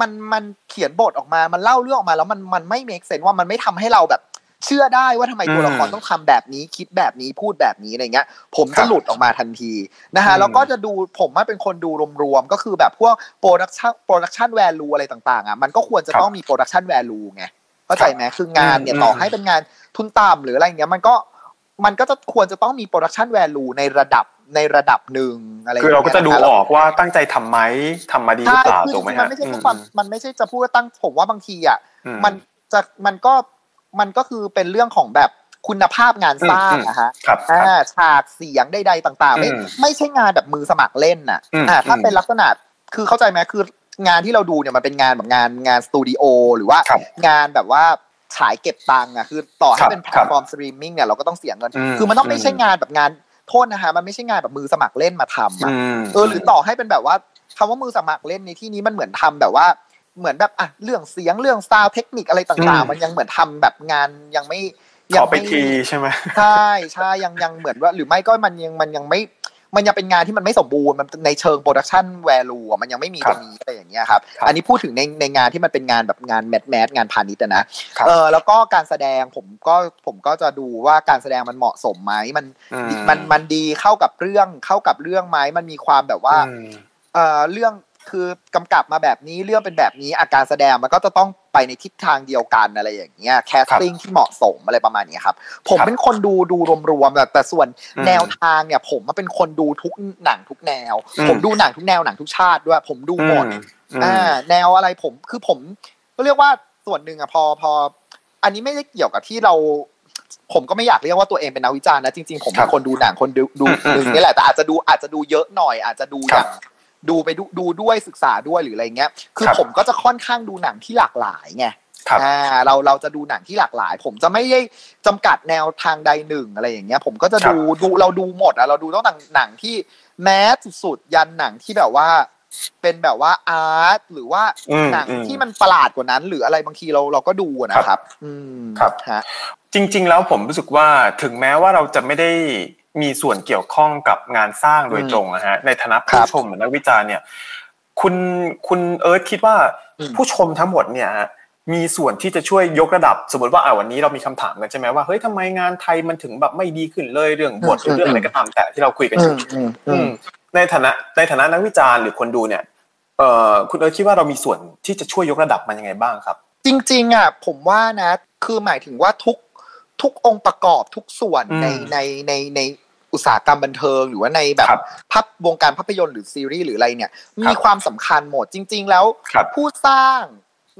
มันมันเขียนบทออกมา มันเล่าเรื่องออกมาแล้วมันมันไม่ make sense ว่ามันไม่ทำให้เราแบบ เชื่อได้ว่าทำไมตัวละครอืมต้องทำแบบนี้ คิดแบบนี้พูดแบบนี้อะไรเงี้ย ผมจะหลุดครับออกมาทันทีนะฮะอืมแล้วก็จะดูผมว่าเป็นคนดูรวมๆก็คือแบบพวก production production value อะไรต่างๆอะมันก็ควรจะต้องมี production value ไง เข้าใจไหมคืองานเนี่ยอืมต่อให้เป็นงานทุนต่ำหรืออะไรเงี้ยมันก็มันก็จะควรจะต้องมีโปรดักชันแวลูในระดับในระดับหนึ่งอะไรย่งคืองี้ยเราก็จะดูนคออกว่าตั้งใจทำไหมทำมาดีหรือใช่เปล่าคือถูกไหมมัฮะนไม่ใช่อืแค่มความมันไม่ใช่จะพูดว่าตั้งผมว่าบางทีอะอืมันจะมันก็มันก็คือเป็นเรื่องของแบบคุณภาพงานสร้างอืมนะฮะครับคอ่ารับฉากเสียงใดๆต่าง ๆ ไม่อืมไม่ใช่งานแบบมือสมัครเล่นน่ะอืมอ่าถ้าอืมเป็นลักษณะคือเข้าใจไหมคือ งานที่เราดูเนี่ยมันเป็นงานแบบงานงานสตูดิโอหรือว่าครับงานแบบว่าฉายเก็บตังค์อะคือต่อให้ครับเป็นแพลตฟอร์มสตรีมมิ่งเนี่ยเราก็ต้องเสียเงินอืมคือมันต้องไม่ใช่อืมงานแบบงานโทษนะฮะมันไม่ใช่งานแบบมือสมัครเล่นมาทำอะอืมเออหรือต่อให้เป็นแบบว่าคำว่ามือสมัครเล่นในที่นี้มันเหมือนทำแบบว่าเหมือนแบบอะเรื่องเสียงเรื่อง sound เทคนิคอะไรต่างๆอืมมันยังเหมือนทำแบบงานยังไม่ขอไปทีใช่ไหมใช่ใช่ยังยังเหมือนว่า หรือไม่ก็มันยังมันยังไม่ มันยังเป็นงานที่มันไม่สมบูรณ์มันในเชิง production value อะมันยังไม่มีครัตรงนี้ครับอะไรอย่างเงี้ยครับครับ อันนี้พูดถึงในในงานที่มันเป็นงานแบบงาน mass mass งานพาณิชย์อะนะครับเออแล้วก็การแสดงผมก็ผมก็จะดูว่าการแสดงมันเหมาะสมไหมมันอืมมันมันดีเข้ากับเรื่องเข้ากับเรื่องไหมมันมีความแบบว่าอืมเอ่อเรื่อง คือกำกับมาแบบนี้เรื่องเป็นแบบนี้อาการแสดงมันก็จะต้องไปในทิศทางเดียวกันอะไรอย่างเงี้ย casting ที่เหมาะสมอะไรประมาณนี้ครับ ผมครับเป็นคนดูดูรวมๆแต่แต่ส่วนอืมแนวทางเนี่ย ผมมาเป็นคนดูทุกหนังทุกแนวอืมผมดูหนังทุกแนวหนังทุกชาติด้วย ผมดูหมดอืมอ่าแนวอะไรผมคือผมก็เรียกว่าส่วนหนึ่งอะพอพอ อันนี้ไม่ได้เกี่ยวกับที่เราผมก็ไม่อยากเรียกว่าตัวเองเป็นนักวิจารณ์นะจริงๆผมครัเป็บนคนดูหนังคนดูดูอืมหนึ่งนี่แหละแต่อาจจะดูอาจจะดูเยอะหน่อย อาจจะดูอครัย่าบง ดูไปดูดูด้วยศึกษาด้วยหรืออะไรเงี้ย คือครับผมก็จะค่อนข้างดูหนังที่หลากหลายไงครับอ่าเราเราจะดูหนังที่หลากหลาย ผมจะไม่ได้จำกัดแนวทางใดหนึ่งอะไรอย่างเงี้ย ผมก็จะดูดูเราดูหมดอะเราดูตั้งแต่หนังที่แมสสุดๆยันหนังที่แบบว่า เป็นแบบว่าอาร์ตหรือว่าอืมหนังอืมที่มันประหลาดกว่านั้น หรืออะไรบางทีเราเราก็ดูอะนะครับ อืมครับฮะจริง ๆ แล้วผมรู้สึกว่าถึงแม้ว่าเราจะไม่ได้ มีส่วนเกี่ยวข้องกับงานสร้างโดยตรงนะฮะในฐานะครัผู้บชมหรือนักวิจารณ์เนี่ย คุณคุณเอิร์ธคิดว่าอืมผู้ชมทั้งหมดเนี่ยฮะมีส่วนที่จะช่วยยกระดับ สมมติว่าอ่าวันนี้เรามีคำถามกันใช่ไหมว่าเฮ้ยทำไมงานไทยมันถึงแบบไม่ดีขึ้นเลยเรื่องบทหรือเรื่องอะไรก็ตามแต่ที่เราคุยกันออืยู่มอืมอือืมมในฐานะในฐานะนักวิจารณ์หรือคนดูเนี่ยเอ่อคุณเอิร์ธคิดว่าเรามีส่วนที่จะช่วยยกระดับมันยังไงบ้างครับ จริงๆอะผมว่านะคือหมายถึงว่าทุก ทุกองค์ประกอบทุกส่วนอืมในในในในอุตสาหกรรมบันเทิงหรือว่าในแบบครับภาพวงการภาพยนตร์หรือซีรีส์หรืออะไรเนี่ยคมีรับความสำคัญหมดจริง ๆ แล้วครับผู้สร้าง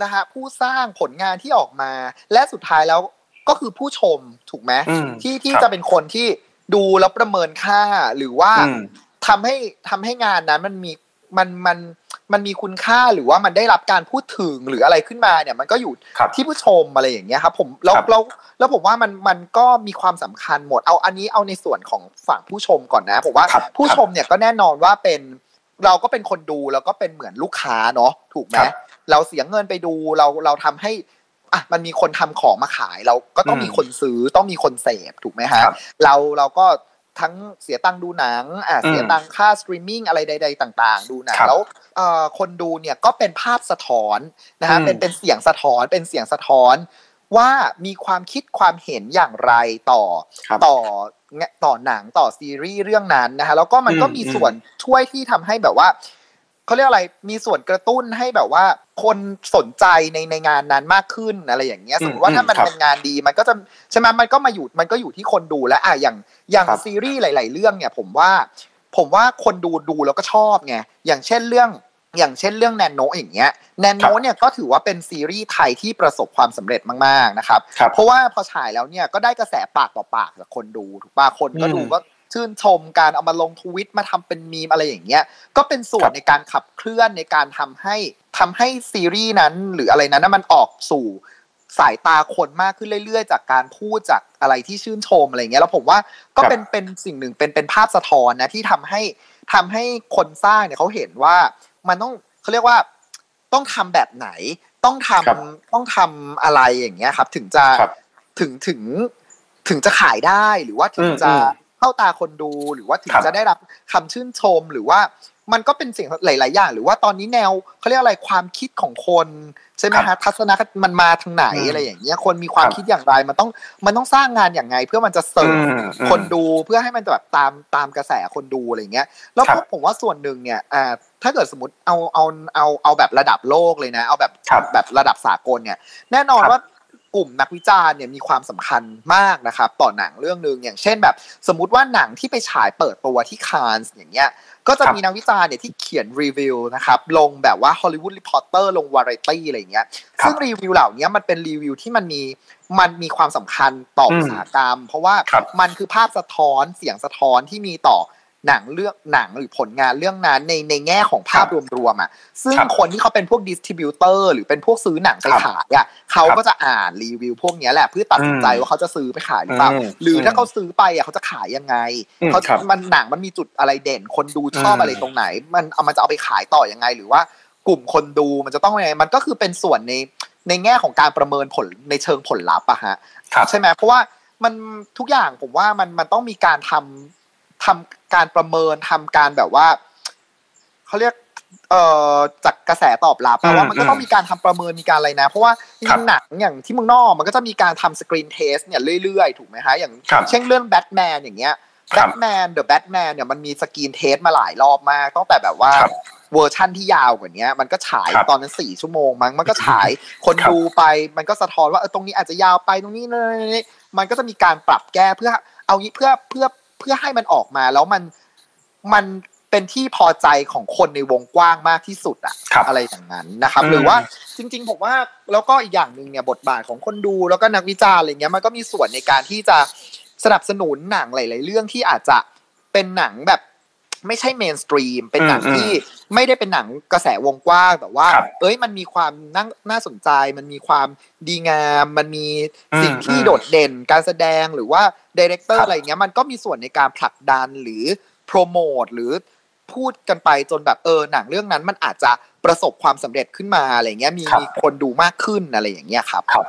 นะฮะผู้สร้างผลงานที่ออกมา และสุดท้ายแล้วก็คือผู้ชมถูกไหมอืมที่ที่ครับจะเป็นคนที่ดูแล้วประเมินค่าหรือว่าอืมทำให้ทำให้งานนั้นมันมีมันมันมัน มีคุณค่าหรือว่ามันได้รับการพูดถึงหรืออะไรขึ้นมาเนี่ย มันก็อยู่ครับที่ผู้ชมอะไรอย่างเงี้ยครับ ผมแล้วครับแล้วแล้วผมว่ามันมันก็มีความสำคัญหมดเอาอันนี้เอาในส่วนของฝั่งผู้ชมก่อนนะผมว่าครับผู้ชมเนี่ยก็แน่นอนว่าเป็นเราก็เป็นคนดูแล้วก็เป็นเหมือนลูกค้าเนาะถูกไหมครับเราเสียเงินไปดูเราเราทำให้อะมันมีคนทำของมาขายเราก็ต้องอืมมีคนซื้อต้องมีคนเสพถูกไหมฮะครับเราเราก็ ทั้งเสียตังค์ดูหนังอ่าเสียตังค่าสตรีมมิ่งอะไรใด ๆ ต่าง ๆ ดูหนังแล้วเอ่อคนดูเนี่ยก็เป็นภาพสะท้อนนะฮะเป็นเป็นเสียงสะท้อนเป็นเสียงสะท้อน ว่ามีความคิดความเห็นอย่างไรต่อต่อต่อหนังต่อซีรีส์เรื่องนั้นนะฮะแล้วก็มันก็มีส่วนช่วยที่ทำให้แบบว่า เขาเรียกอะไรมีส่วนกระตุ้นให้แบบว่า คนสนใจในในงานนั้นมากขึ้นอะไรอย่างเงี้ยสมมติว่าถ้ามันเป็นงานดีมันก็จะใช่ไหมมันก็มาอยู่มันก็อยู่ที่คนดูแล้วอะอย่างอย่างซีรีส์หลาย ๆ เรื่องเนี่ย ผมว่า ผมว่าคนดูดูแล้วก็ชอบไงอย่างเช่นเรื่องอย่างเช่นเรื่องแนนโนอย่างเงี้ยแนนโนเนี่ยก็ถือว่าเป็นซีรีส์ไทยที่ประสบความสำเร็จมาก ๆ นะครับ เพราะว่าพอฉายแล้วเนี่ยก็ได้กระแสปากต่อปากจากคนดูถูกป่ะคนก็ดูก็ ชื่นชมการเอามาลงทวิตมาทำเป็นมีมอะไรอย่างเงี้ยก็เป็นส่วนในการขับเคลื่อนในการทำให้ทำให้ซีรีส์นั้น หรืออะไรนั้นมันออกสู่สายตาคนมากขึ้นเรื่อยๆ จากการพูดจากอะไรที่ชื่นชมอะไรเงี้ยแล้วผมว่าก็เป็นเป็นสิ่งหนึ่งเป็นเป็นภาพสะท้อนนะที่ทำให้ทำให้คนสร้างเนี่ยเขาเห็นว่ามันต้องเขาเรียกว่าต้องทำแบบไหนต้องทำต้องทำอะไรอย่างเงี้ยครับ ถึงจะถึงถึงถึงจะขายได้หรือว่าถึงจะ เข้าตาคนดูหรือว่าถึงจะได้รับคำชื่นชมหรือว่ามันก็เป็นสิ่งหลาย ๆ อย่าง หรือว่าตอนนี้แนวเขาเรียกอะไรความคิดของคนใช่ไหมฮะทัศนคติมันมาทางไหนอะไรอย่างเงี้ยคนมีความคิดอย่างไรมันต้องมันต้องสร้างงานอย่างไง เพื่อมันจะเสิร์ฟคนดูเพื่อให้มันแบบตามตามกระแสคนดูอะไรเงี้ยแล้วผมว่าส่วนหนึ่งเนี่ยอ่าถ้าเกิดสมมติเอาเอาเอาเอาแบบระดับโลกเลยนะ เอาแบบแบบระดับสากลเนี่ย แน่นอนว่า กลุ่มนักวิจารณ์เนี่ยมีความสำคัญมากนะครับต่อหนังเรื่องหนึ่งอย่างเช่นแบบ สมมุติว่าหนังที่ไปฉายเปิดตัวที่คานส์อย่างเงี้ยก็จะมีนักวิจารณ์เนี่ยที่เขียนรีวิวนะครับลงแบบว่า Hollywood Reporter ลงวาไรตี้อะไรเงี้ยซึ่งรีวิวเหล่านี้มันเป็นรีวิวที่มันมีมันมีความสำคัญต่ออุตสาหกรรม เพราะว่ามันคือภาพสะท้อนเสียงสะท้อนที่มีต่อ หนังเรื่องหนังหรือผลงานเรื่องนั้นในในแง่ของภาพรวมๆอะ ซึ่งคนที่เขาเป็นพวกดิสติบิวเตอร์หรือเป็นพวกซื้อหนังไปขายอะเขาก็จะอ่านรีวิวพวกนี้แหละเพื่อตัดสินใจว่าเขาจะซื้อไปขายหรือเปล่าหรือถ้าเขาซื้อไปอะเขาจะขายยังไงเขามันหนังมันมีจุดอะไรเด่น คนดูชอบอะไรตรงไหน มันเอามันจะเอาไปขายต่อยังไง หรือว่ากลุ่มคนดูมันจะต้องยังไงมันก็คือเป็นส่วนในในแง่ของการประเมินผลในเชิงผลลัพธ์อะฮะใช่ไหมเพราะว่ามันทุกอย่างผมว่ามันมันต้องมีการทำ ทำการประเมินทำการแบบว่าเขาเรียกเอ่อจากกระแสตอบรับแปลว่ามันก็ต้องมีการทำประเมินมีการอะไรนะ เพราะว่าจริงหนังอย่างที่เมืองนอกมันก็จะมีการทำสกรีนเทสเนี่ยเรื่อยๆ ถูกไหมฮะอย่างเช่นเรื่องแบทแมนอย่างเงี้ยBatman The Batman เนี่ยมันมี screen test มาหลายรอบมากตั้งแต่แบบว่าเวอร์ชั่นที่ยาวกว่านี้มันก็ฉายตอนนั้นสี่ชั่วโมงมั้งมันก็ฉายคนดูไปมันก็สะท้อนว่าเออตรงนี้อาจจะยาวไปตรงนี้เลยมันก็จะมีการปรับแก้เพื่อเอาเพื่อเพื่อ เพื่อให้มันออกมาแล้วมันมันเป็นที่พอใจของคนในวงกว้างมากที่สุดอะอะไรอย่างนั้นนะครับ หรือว่าจริง ๆ ผมว่าแล้วก็อีกอย่างหนึ่งเนี่ยบทบาทของคนดูแล้วก็นักวิจารณ์อะไรเงี้ยมันก็มีส่วนในการที่จะสนับสนุนหนังหลาย ๆ เรื่องที่อาจจะเป็นหนังแบบ ไม่ใช่ mainstream เป็นหนังที่ไม่ได้เป็นหนังกระแสวงกว้างแต่ว่า เอ้ยมันมีความน่าน่าสนใจ มันมีความดีงาม มันมีสิ่งที่โดดเด่นการแสดงหรือว่า director อะไรเงี้ยมันก็มีส่วนในการผลักดันหรือโปรโมทหรือพูดกันไปจนแบบเออหนังเรื่องนั้นมันอาจจะประสบความสำเร็จขึ้นมาอะไรเงี้ยมีมีคนดูมากขึ้นอะไรอย่างเงี้ยครับครับ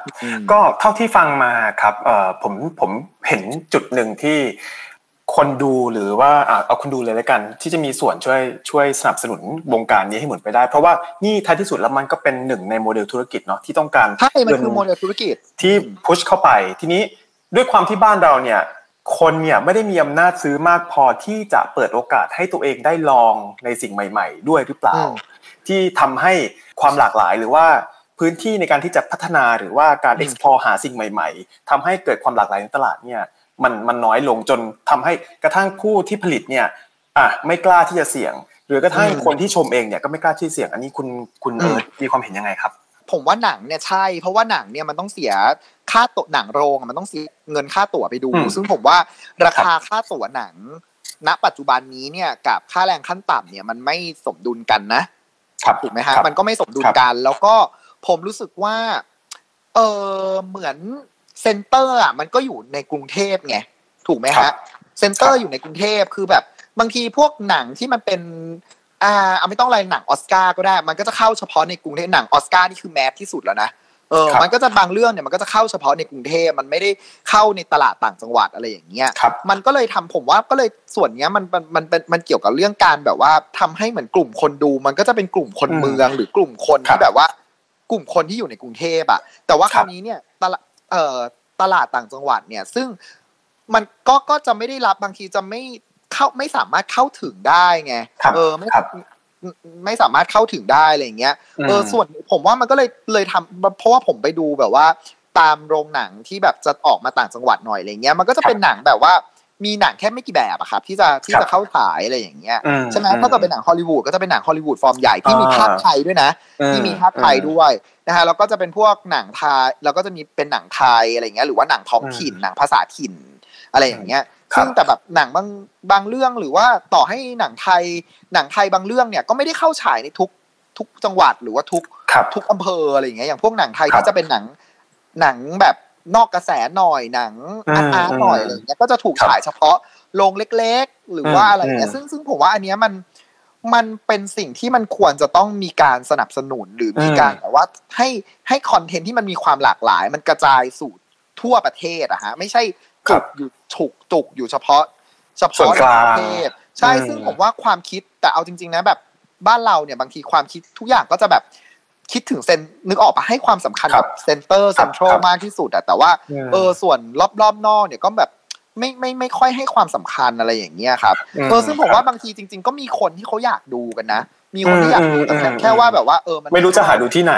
ก็เท่าที่ฟังมาครับเออผมผมเห็นจุดหนึ่งที่ คนดูหรือว่าเอาคนดูเลยแล้วกัน ที่จะมีส่วนช่วยช่วยสนับสนุนวงการนี้ให้หมุนไปได้ เพราะว่านี่ท้ายที่สุดแล้วมันก็เป็นหนึ่งในโมเดลธุรกิจเนาะที่ต้องการใช่มันคือโมเดลธุรกิจที่พุชเข้าไปทีนี้ด้วยความที่บ้านเราเนี่ยคนเนี่ยไม่ได้มีอำนาจซื้อมากพอที่จะเปิดโอกาสให้ตัวเองได้ลองในสิ่งใหม่ ๆ ด้วยหรือเปล่า ที่ทำให้ความหลากหลายหรือว่าพื้นที่ในการที่จะพัฒนาหรือว่าการ explore หาสิ่งใหม่ ๆทำให้เกิดความหลากหลายในตลาดเนี่ย มันมันน้อยลงจนทำให้กระทั่งผู้ที่ผลิตเนี่ยอะไม่กล้าที่จะเสี่ยง หรือกระทั่งคนที่ชมเองเนี่ยก็ไม่กล้าที่เสี่ยง อันนี้คุณคุณเอิร์มีความเห็นยังไงครับ ผมว่าหนังเนี่ยใช่ เพราะว่าหนังเนี่ยมันต้องเสียค่าตั๋วหนังโรงมันต้องเสียเงินค่าตั๋วไปดู ซึ่งผมว่าราคาค่าตั๋วหนัง ณ ปัจจุบันนี้เนี่ยกับค่าแรงขั้นต่ำเนี่ยมันไม่สมดุลกันนะครับถูกไหมฮะมันก็ไม่สมดุลกัน แล้วก็ผมรู้สึกว่า เออเหมือน center อะมันก็อยู่ในกรุงเทพไงถูกไหมฮะ center อยู่ในกรุงเทพคือแบบ บางทีพวกหนังที่มันเป็นอ่าเอาไม่ต้องอะไรหนังออสการ์ก็ได้ มันก็จะเข้าเฉพาะในกรุงเทพหนังออสการ์นี่คือ mass ที่สุดแล้วนะเออครับมันก็จะบางเรื่องเนี่ยมันก็จะเข้าเฉพาะในกรุงเทพมันไม่ได้เข้าในตลาดต่างจังหวัดอะไรอย่างเงี้ยครับมันก็เลยทำผมว่าก็เลยส่วนเนี้ยมันมันมันเป็นมันเกี่ยวกับเรื่องการแบบว่าทำให้เหมือนกลุ่มคนดู มันก็จะเป็นกลุ่มคนอืมเมืองหรือกลุ่มคนครัที่บแบบว่า กลุ่มคนที่อยู่ในกรุงเทพอะแต่ว่าคครับราวนี้เนี่ยตลาด เอ่อตลาดต่างจังหวัดเนี่ย ซึ่งมันก็ก็จะไม่ได้รับบางทีจะไม่เข้าไม่สามารถเข้าถึงได้ไงครับเออไม่ครับไม่ไม่สามารถเข้าถึงได้อะไรอย่างเงี้ยอืมเออส่วนผมว่ามันก็เลยเลยทำเพราะว่าผมไปดูแบบว่า ตามโรงหนังที่แบบจะออกมาต่างจังหวัดหน่อยอะไรเงี้ยมันก็จะเป็นหนังแบบว่า มีหนังแค่ไม่กี่แบบอะครับ ที่จะที่ครับจะเข้าฉายอะไรอย่างเงี้ยอืมใช่ไหมอืมถ้าเกิดเป็นหนังฮอลลีวูดก็จะเป็นหนังฮอลลีวูดฟอร์มใหญ่ที่มีอ่าภาคไทยด้วยนะ ที่มีภาคไทยด้วยนะฮะแล้วก็จะเป็นพวกหนังไทยแล้วก็จะมีเป็นหนังไทยอะไรเงี้ยหรือว่าหนังท้องถิ่นหนังภาษาถิ่นอะไรอย่างเงี้ยครับซึ่งแต่แบบหนังบางบางเรื่องหรือว่าต่อให้หนังไทย หนังไทยบางเรื่องเนี่ยก็ไม่ได้เข้าฉายในทุกทุกจังหวัดหรือว่าทุกครับทุกอำเภออะไรอย่างเงี้ยอย่างพวกหนังไทยครับที่จะเป็นหนังหนังแบบ นอกกระแสหน่อยหนังอืมอาร์ตอาร์ตหน่อยอืมอะไรอย่างเงี้ยก็จะถูกครับฉายเฉพาะโรงเล็กๆ หรือว่าอืมอะไรเงี้ยอืมซึ่งซึ่งผมว่าอันเนี้ยมันมันเป็นสิ่งที่มันควรจะต้องมีการสนับสนุนหรือมีการแบบว่าให้ให้คอนเทนต์ที่มันมีความหลากหลาย มันกระจายสู่ทั่วประเทศอะฮะไม่ใช่จุกอยู่ฉุกจุกอยู่เฉพาะ เฉพาะส่วนกลางในประเทศใช่อืมซึ่งผมว่าความคิดแต่เอาจริง ๆ นะแบบบ้านเราเนี่ยบางทีความคิดทุกอย่างก็จะแบบ คิดถึง center นึกออกปะให้ความสำคัญครักับบเซนเตอร์ครัเซ็บนทรัลครับ center ครับ central ครับมากที่สุดอะแต่ว่าอืมเออส่วนรอบๆนอกเนี่ยก็แบบไม่ไม่ไม่ค่อยให้ความสำคัญอะไรอย่างเงี้ยครับอืมเออซึ่งผมว่าบางทีจริง ๆ ก็มีคนที่เขาอยากดูกันนะ มีคนที่อยากดูแต่แค่อืมอืมแค่ว่าแบบว่าเออมันไม่รู้จะหาดูที่ไหน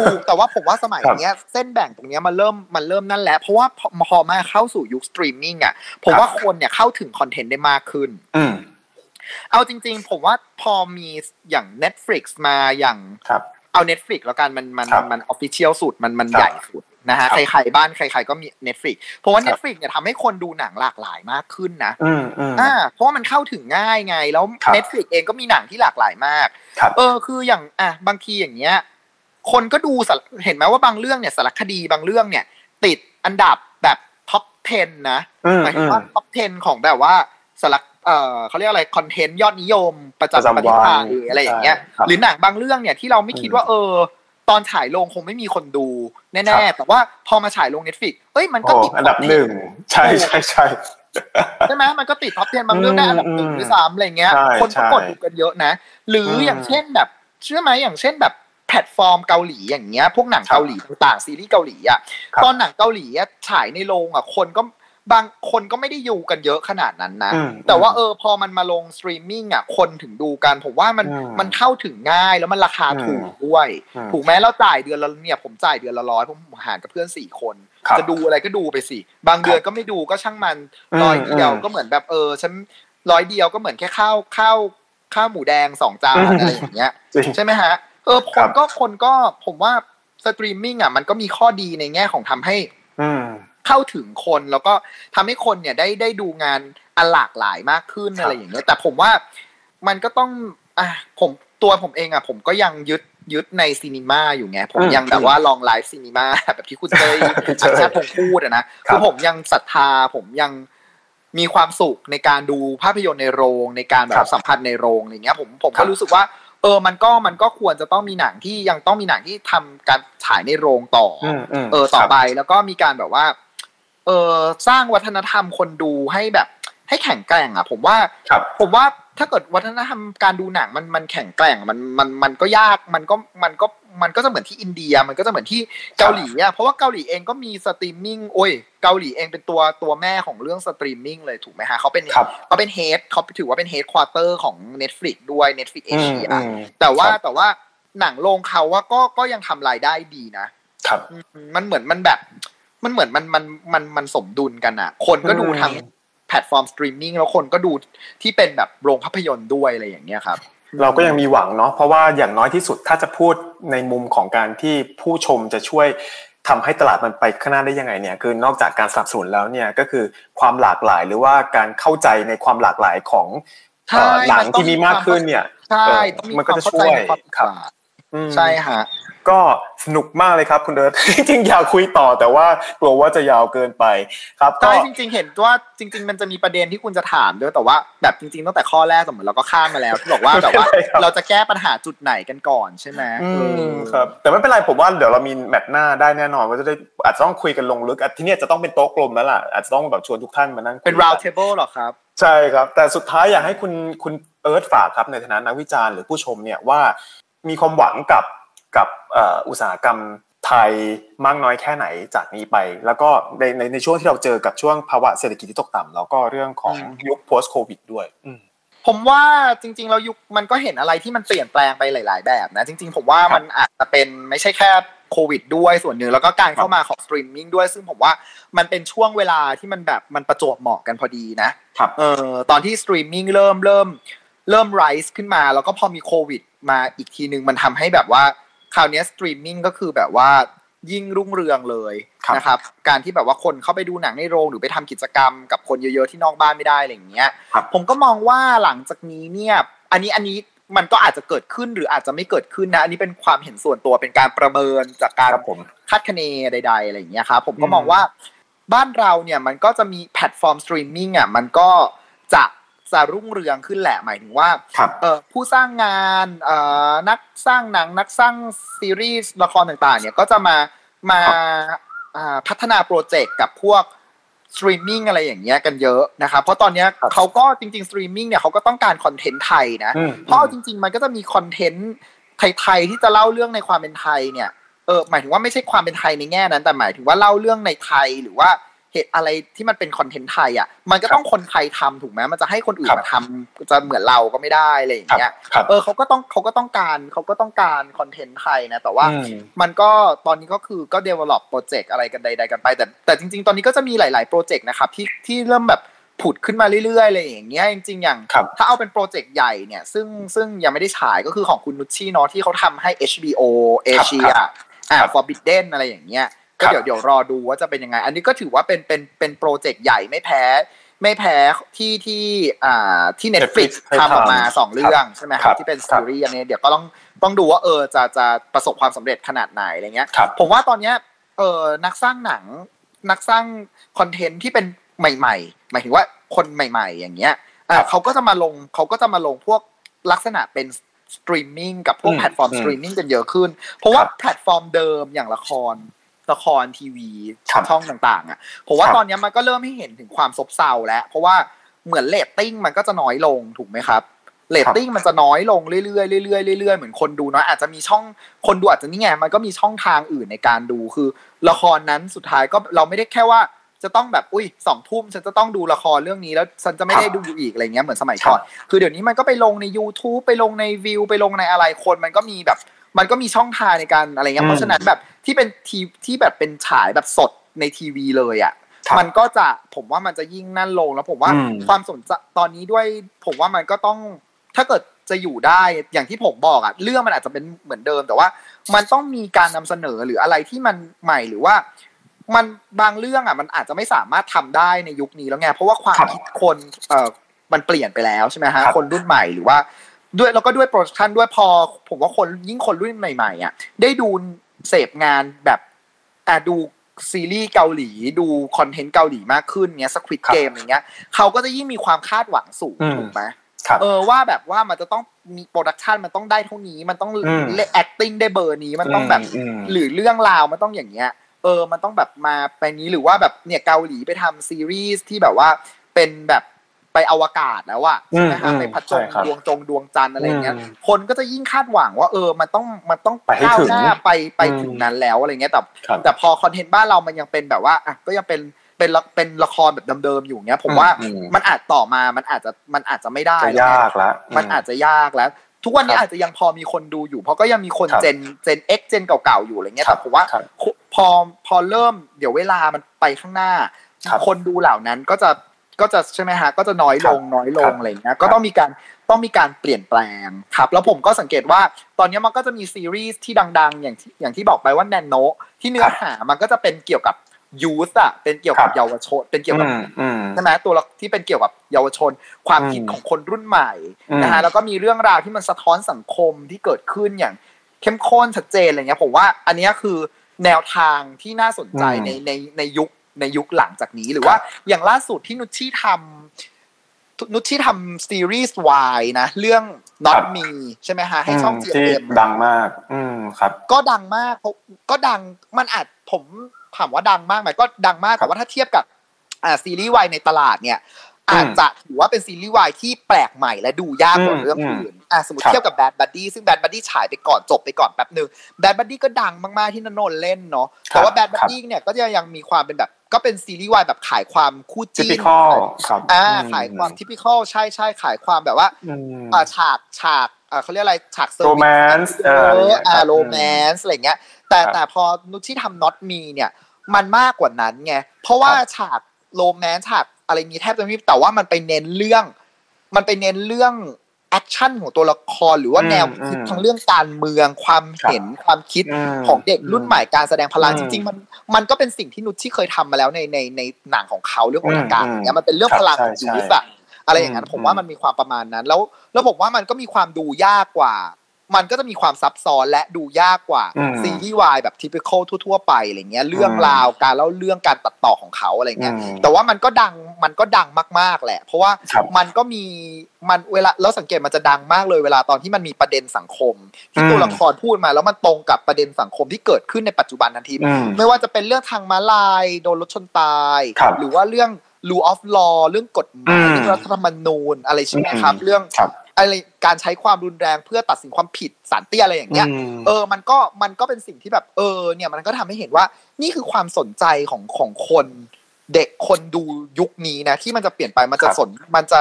ถูกแต่ว่าผมว่าสมัยครับเนี้ยเส้นแบ่งตรงเนี้ยมันเริ่มมันเริ่มนั่นแหละเพราะว่าพอพอมาเข้าสู่ยุคสตรีมมิ่งอะผมครับว่าคนเนี่ยเข้าถึงคอนเทนต์ได้มากขึ้น อืมเอาจริง ๆ ผมว่าพอมีอย่าง Netflix มาอย่างครับ เอา Netflix แล้วกันมันมันครับมันออฟฟิเชียลสุดมันมันครับใหญ่สุดนะฮะครับใครๆบ้านใครๆก็มี Netflix เพราะว่าครับ Netflix เนี่ยทำให้คนดูหนังหลากหลายมากขึ้นนะอืมอืมอ่าเพราะว่ามันเข้าถึงง่ายไง แล้วครับ Netflix เองก็มีหนังที่หลากหลายมากครับเออคืออย่างอะบางทีอย่างเงี้ยคนก็ดูสารเห็นไหมว่าบางเรื่องเนี่ยสารคดีบางเรื่องเนี่ย ติดอันดับแบบ top 10 นะอืมหมายถึอืงมว่า top 10 ของแบบว่าสารค เออเขาเรียกอะไรคอนเทนต์ยอดนิยมประประจำจำปฏิวันภาณหรืออะไรอย่างเงี้ยใช่ครับหรือหนังบางเรื่องเนี่ยที่เราไม่คิดว่าเออ ตอนฉายลงคงไม่มีคนดูแน่ๆครับแต่ว่าพอมาฉายลง Netflix เอ้ยมันก็โอ้ติดอันดับ top หนึ่ง10ใช่ใช่ใช่ใช่ไหมมันก็ติด top 10บางเรื่องได้อันดับหนึ่งอืมด้วยซ้ำอะไรเงี้ยใช่คนก็ใช่กดดูกันเยอะนะ หรืออืมอย่างเช่นแบบเชื่อไหมอย่างเช่นแบบแพลตฟอร์มเกาหลีอย่างเงี้ยพวกหนังครับเกาหลีต่างๆซีรีส์เกาหลีอะครับตอนหนังเกาหลีอะฉายในโรงอะคนก็ บางคนก็ไม่ได้อยู่กันเยอะขนาดนั้นนะอืมแต่ว่าเออพอมันมาลงสตรีมมิ่งอะคนถึงดูกัน ผมว่ามันอืมมันเข้าถึงง่ายแล้วมันราคาถูกอืมด้วยอืมถูกไหมเราจ่ายเดือนละเนี่ยผมจ่ายเดือนละร้อยผมหารกับเพื่อนสี่คนครับจะดูอะไรก็ดูไปสิ บางเดือนก็ไม่ดูก็ช่างมันอืมร้อยเดียวอืมก็เหมือนแบบเออฉันร้อยเดียวก็เหมือนแค่ข้าวข้าวข้าวหมูแดงสองจานอืมอะไรอย่างเงี้ยจริงใช่ไหมฮะเออครับคนก็คนก็ผมว่าสตรีมมิ่งอะมันก็มีข้อดีในแง่ของทำให้อืม เข้าถึงคนแล้วก็ทำให้คนเนี่ยได้ได้ดูงานอันหลากหลายมากขึ้นครับอะไรอย่างเงี้ยแต่ผมว่ามันก็ต้องอะผมตัวผมเองอะผมก็ยังยึดยึดใน cinema อยู่ไงผมอืมยังแบบว่า long live cinema แบบที่คุณเต้ยใช่อัญชาพงษ์พูดอะนะครับคือผมยังศรัทธาผมยังมีความสุขในการดูภาพยนตร์ในโรงในการแบบครับสัมผัสในโรงอะไรเงี้ยผมผมก็ครับรู้สึกว่า เออมันก็มันก็ควรจะต้องมีหนังที่ยังต้องมีหนังที่ทำการฉายในโรงต่อออืมอืมเออต่อครับไปแล้วก็มีการแบบว่า เออสร้างวัฒนธรรมคนดูให้แบบ ให้แข็งแกร่งอะ ผมว่าครับผมว่าถ้าเกิดวัฒนธรรมการดูหนังมันมันแข็งแกร่งมันมันมันก็ยากมันก็มันก็มันก็จะเหมือนที่อินเดีย มันก็จะเหมือนที่เกาหลีอะเพราะว่าเกาหลีเองก็มีสตรีมมิ่งโอ้ยเกาหลีเองเป็นตัวตัวแม่ของเรื่องสตรีมมิ่งเลยถูกไหมฮะเขาเป็นครับเขาเป็น head เขาถือว่าเป็น headquarter ของ Netflix ด้วย Netflix เอเชียอืมอืมแต่ว่าครับแต่ว่าหนังโรงเขาว่าก็ก็ยังทำรายได้ดีนะครับอืมมันเหมือนมันแบบ มันเหมือนมันมันมันมันสมดุลกันอะ คนก็ดูอืมทั้งแพลตฟอร์มสตรีมมิ่งแล้วคนก็ดูที่เป็นแบบโรงภาพยนตร์ด้วยอะไรอย่างเงี้ยครับ เราก็ยังมีหวังเนาะเพราะว่าอย่างน้อยที่สุดถ้าจะพูดในมุมของการที่ผู้ชมจะช่วยทำให้ตลาดมันไปข้างหน้าได้ยังไงเนี่ยคือนอกจากการสนับสนุนแล้วเนี่ยก็คือความหลากหลายหรือว่าการเข้าใจในความหลากหลายของใช่เอ่อหนังมันต้องที่มีมากขึ้นเนี่ยใช่เออต้องมีมันคก็วามจะเข้าช่ใจวยในความครับต่าง ใช่ฮะก็สนุกมากเลยครับคุณเดิร์ดจริงอยากคุยต่อแต่ว่ากลัวว่าจะยาวเกินไปครับใช่จริง ๆ เห็นว่าจริง ๆ มันจะมีประเด็นที่คุณจะถามด้วยแต่ว่าแบบจริงๆตั้งแต่ข้อแรกสมมติเราก็ข้ามมาแล้วที่บอกว่าแบบว่าเราจะแก้ปัญหาจุดไหนกันก่อนใช่ไหมครับแต่ไม่เป็นไรผมว่าเดี๋ยวเรามีแมตช์หน้าได้แน่นอนว่าจะได้อาจจะต้องคุยกันลงลึกที่นี่จะต้องเป็นโต๊ะกลมแล้วล่ะอาจจะต้องแบบชวนทุกท่านมานั่งเป็น round table หรอครับใช่ครับ แต่สุดท้ายอยากให้คุณคุณเอิร์ธฝากครับในฐานะนักวิจารณ์หรือผู้ชมเนี่ยว่า มีความหวังกับกับอุตสาหกรรมไทยมากน้อยแค่ไหนจากนี้ไป แล้วก็ในในในช่วงที่เราเจอกับช่วงภาวะเศรษฐกิจที่ตกต่ำแล้วก็เรื่องของยุค post covid ด้วยผมว่าจริงๆเรายุคมันก็เห็นอะไรที่มันเปลี่ยนแปลงไปหลาย ๆ แบบนะจริง ๆ ผมว่ามันอาจจะเป็นไม่ใช่แค่โควิดด้วยส่วนหนึ่งแล้วก็การเข้ามาของสตรีมมิ่งด้วย ซึ่งผมว่ามันเป็นช่วงเวลาที่มันแบบมันประจวบเหมาะกันพอดีนะครับเออตอนที่สตรีมมิ่งเริ่มเริ่มเริ่ม rise ขึ้นมา แล้วก็พอมีโควิด มาอีกทีนึงมันทำให้แบบว่าคราวนี้สตรีมมิ่งก็คือแบบว่ายิ่งรุ่งเรืองเลยนะครับ การที่แบบว่าคนเข้าไปดูหนังในโรงหรือไปทำกิจกรรมกับคนเยอะๆที่นอกบ้านไม่ได้อะไรอย่างเงี้ย ผมก็มองว่าหลังจากนี้เนี่ยอันนี้อันนี้มันก็อาจจะเกิดขึ้นหรืออาจจะไม่เกิดขึ้นนะ อันนี้เป็นความเห็นส่วนตัวเป็นการประเมินจากการคาดคะเนใด ๆอะไรอย่างเงี้ยครับผมก็มองว่าบ้านเราเนี่ยมันก็จะมีแพลตฟอร์มสตรีมมิ่งอะมันก็จะ จะรุ่งเรืองขึ้นแหละหมายถึงว่าผู้สร้างงานนักสร้างหนังนักสร้างซีรีส์ละครต่างๆ เนี่ยก็จะมามาพัฒนาโปรเจกต์กับพวกสตรีมมิ่งอะไรอย่างเงี้ยกันเยอะนะครับเพราะตอนนี้เขาก็จริงๆสตรีมมิ่งเนี่ยเขาก็ต้องการคอนเทนต์ไทยนะ เพราะจริง ๆ มันก็จะมีคอนเทนต์ไทยๆที่จะเล่าเรื่องในความเป็นไทยเนี่ยเออหมายถึงว่าไม่ใช่ความเป็นไทยในแง่นั้น แต่หมายถึงว่าเล่าเรื่องในไทยหรือว่า เหตุอะไรที่มันเป็นคอนเทนต์ไทยอะมันก็ต้องคนไทยทำถูกไหมมันจะให้คนอื่นมาทำจะเหมือนเราก็ไม่ได้อะไรอย่างเงี้ยเออเขาก็ต้องเขาก็ต้องการเขาก็ต้องการคอนเทนต์ไทยนะแต่ว่ามันก็ตอนนี้ก็คือก็ develop โปรเจกต์อะไรกันใด ๆกันไป แต่แต่จริง ๆ ตอนนี้ก็จะมีหลายๆโปรเจกต์นะครับที่ที่เริ่มแบบผุดขึ้นมาเรื่อยๆอะไรอย่างเงี้ยจริงๆอย่าง ถ้าเอาเป็นโปรเจกต์ใหญ่เนี่ยซึ่งซึ่งยังไม่ได้ฉายก็คือของคุณนุชชี่เนาะที่เขาทำให้ HBO เอเชียอ่า Forbidden อะไรอย่างเงี้ย ก็เดี๋ยวเดี๋ยวรอดูว่าจะเป็นยังไง อันนี้ก็ถือว่าเป็นเป็นเป็นโปรเจกต์ใหญ่ไม่แพ้ ไม่แพ้ที่ที่อ่าที่ Netflix ทำออกมาสองเรื่องใช่ไหมครับที่เป็นซีรีส์อันนี้เดี๋ยวก็ต้องต้องดูว่าเออจะจะประสบความสำเร็จขนาดไหนอะไรเงี้ย ผมว่าตอนเนี้ยเออนักสร้างหนัง นักสร้างคอนเทนต์ที่เป็นใหม่ ๆ หมายถึงว่าคนใหม่ ๆ อย่างเงี้ยอ่าเขาก็จะมาลงเขาก็จะมาลงพวกลักษณะเป็นสตรีมมิ่งกับพวกแพลตฟอร์มสตรีมมิ่งกันเยอะขึ้น เพราะว่าแพลตฟอร์มเดิมอย่างละคร ละครทีวีช่องต่างๆ อะผมว่าตอนนี้มันก็เริ่มให้เห็นถึงความซบเซาแล้ว เพราะว่าเหมือนเรตติ้งมันก็จะน้อยลงถูกไหมครับเรตติ้งมันจะน้อยลงเรื่อยๆเรื่อยๆเรื่อยๆเหมือนคนดูน้อยอาจจะมีช่องคนดูอาจจะนี่ไงมันก็มีช่องทางอื่นในการดูคือ ละครนั้นสุดท้ายก็เราไม่ได้แค่ว่าจะต้องแบบอุ้ยสองทุ่มฉันจะต้องดูละครเรื่องนี้แล้วฉันจะไม่ได้ดูอีกอะไรเงี้ยเหมือนสมัยก่อน คือเดี๋ยวนี้มันก็ไปลงใน YouTube ไปลงในวิวไปลงในอะไรคนมันก็มีแบบ มันก็มีช่องทางในการอะไรเงี้ยเพราะฉะนั้นแบบที่เป็นทีที่แบบเป็นฉายแบบสดในทีวีเลยอะมันก็จะผมว่ามันจะยิ่งนั่นลงแล้วผมว่าความสนใจตอนนี้ด้วยผมว่ามันก็ต้องถ้าเกิดจะอยู่ได้อย่างที่ผมบอกอะเรื่องมันอาจจะเป็นเหมือนเดิม แต่ว่ามันต้องมีการนำเสนอหรืออะไรที่มันใหม่หรือว่า มันบางเรื่องอะมันอาจจะไม่สามารถทำได้ในยุคนี้แล้วไงเพราะว่าความคิดคนเอ่อมันเปลี่ยนไปแล้วใช่ไหมฮะคนรุ่นใหม่หรือว่า ด้วยแล้วก็ด้วยโปรดักชันด้วยพอ ผมว่าคนยิ่งคนรุ่นใหม่ๆอะได้ดูเสพงานแบบอ่าดูซีรีส์เกาหลีดูคอนเทนต์เกาหลีมากขึ้นเนี้ย Squid Game อย่างเงี้ยเขาก็จะยิ่งมีความคาดหวังสูงถูกไหมเออว่าแบบว่ามันจะต้องมีโปรดักชันมันต้องได้เท่านี้มันต้องเล่น acting ได้เบอร์นี้มันต้องแบบหรือเรื่องราวมันต้องอย่างเงี้ย เออ มันต้องแบบมาไปนี้หรือว่าแบบเนี่ยเกาหลีไปทำซีรีส์ที่แบบว่าเป็นแบบ ไปอวกาศแล้วอะใช่ไหมฮะไปพัดจงดวงจงดวงจันทร์อะไรเงี้ย คนก็จะยิ่งคาดหวังว่าเออมันต้องมันต้องก้าวหน้าไปไปถึงนั้นแล้วอะไรเงี้ยแต่แต่พอคอนเทนต์บ้านเรามันยังเป็นแบบว่าอะก็ยังเป็นเป็นเป็นละครแบบเดิมๆอยู่เงี้ย ผมว่ามันอาจต่อมามันอาจจะมันอาจจะไม่ได้ยากแล้วมันอาจจะยากแล้ว ทุกวันนี้อาจจะยังพอมีคนดูอยู่ เพราะก็ยังมีคนเจนเจนเอ็กเจนเก่าๆอยู่อะไรเงี้ยแต่ผมว่าพอพอเริ่มเดี๋ยวเวลามันไปข้างหน้า คนดูเหล่านั้นก็จะ ก็จะใช่ไหมฮะก็จะน้อยลงน้อยลงอะไรเงี้ยก็ต้องมีการต้องมีการเปลี่ยนแปลงครับ แล้วผมก็สังเกตว่าตอนนี้มันก็จะมีซีรีส์ที่ดัง ๆ อย่างที่อย่างที่บอกไปว่าแนนโนที่เนื้อหามันก็จะเป็นเกี่ยวกับยูสอะเป็นเกี่ยวกับเยาวชน เป็นเกี่ยวกับใช่ไหมตัวที่เป็นเกี่ยวกับเยาวชน ความคิดของคนรุ่นใหม่นะฮะแล้วก็มีเรื่องราวที่มันสะท้อนสังคมที่เกิดขึ้นอย่างเข้มข้นชัดเจนอะไรเงี้ยผมว่าอันเนี้ยคือแนวทางที่น่าสนใจอืมในในในยุค ในยุคหลังจากนี้หรือว่าอย่างล่าสุดที่นุชชี่ทำนุชชี่ทำซีรีส์วายนะ เรื่อง not me ใช่ไหมฮะให้ช่องที่ GMM ดังมาก อืมครับ ก็ดังมากเพราะก็ดังมันอาจผมถามว่าดังมากไหมก็ดังมากแต่ว่าถ้าเทียบกับอ่าซีรีส์วายในตลาดเนี่ยอืมอาจจะถือว่าเป็นซีรีส์วายที่แปลกใหม่และดูยากกว่าอืมเรื่องอืมอื่นอะสมมติครับเทียบกับ Bad Buddy ซึ่ง Bad Buddy ฉายไปก่อนจบไปก่อนแป๊บหนึ่ง Bad Buddy ก็ดังมากๆที่นนนท์เล่นเนาะแต่ว่า Bad Buddy เนี่ยก็จะยังมีความเป็นแบบ ก็เป็นซีรีส์วายแบบขายความคู่ทิจิ้ปินคอลครับอ่าอืมขายความทิพิคอลใช่ใช่ขายความแบบว่าอืมอ่าฉากฉากอ่าเขาเรียกอะไรฉากเซอร์วิส Romance เอเอออะไรอเงี้ยอ่าครับโรแมนส์อะไรเงี้ย แต่ครับแต่พอนุชที่ทำ not me เนี่ย มันมากกว่านั้นไงเพราะว่าครับฉากโรแมนส์ฉากอะไรนี้แทบจะไม่มีแต่ว่ามันไปเน้นเรื่อง มันไปเน้นเรื่อง แอคชั่นของตัวละครหรือว่าอืมแนวคิดอืมทั้งเรื่องการเมืองความครับเห็นความคิดอืมของเด็กรุ่นใหม่การแสดงพลังอืมจริง ๆ มันมันก็เป็นสิ่งที่นุชที่เคยทำมาแล้วในในในหนังของเขาเรื่องของอืมอากาศอืมเนี่ยมันเป็นเรื่องครับพลังของใช่ยูใช่ธอะอะไรอย่างนั้นอืมผมว่ามันมีความประมาณนั้น แล้วแล้วผมว่ามันก็มีความดูยากกว่า มันก็จะมีความซับซ้อนและดูยากกว่าอืมซีรีส์วายแบบทิพิคอลทั่ว ๆ ไปอะไรเงี้ยเรื่องอืมราวการเล่าเรื่องการตัดต่อของเขาอะไรเงี้ยอืมแต่ว่ามันก็ดังมันก็ดังมากๆแหละ เพราะว่าครับมันก็มีมันเวลาแล้วสังเกตมันจะดังมากเลยเวลาตอนที่มันมีประเด็นสังคม ที่อืมตัวละครพูดมา แล้วมันตรงกับประเด็นสังคมที่เกิดขึ้นในปัจจุบันทันทีอืมไม่ว่าจะเป็นเรื่องทางม้าลายโดนรถชนตายครับหรือว่าเรื่อง rule of law เรื่องกฎหมายอืมเรื่องรัฐธรรมนูญอะไรใช่ไหมครับอืมเรื่องครับ อะไรการใช้ความรุนแรงเพื่อตัดสินความผิดสารเตี้ยอะไรอย่างเงี้ยอืมเออมันก็มันก็เป็นสิ่งที่แบบ เออ เนี่ยมันก็ทำให้เห็นว่านี่คือความสนใจของของคนเด็กคนดูยุคนี้นะที่มันจะเปลี่ยนไปมันจะครับสนมันจะ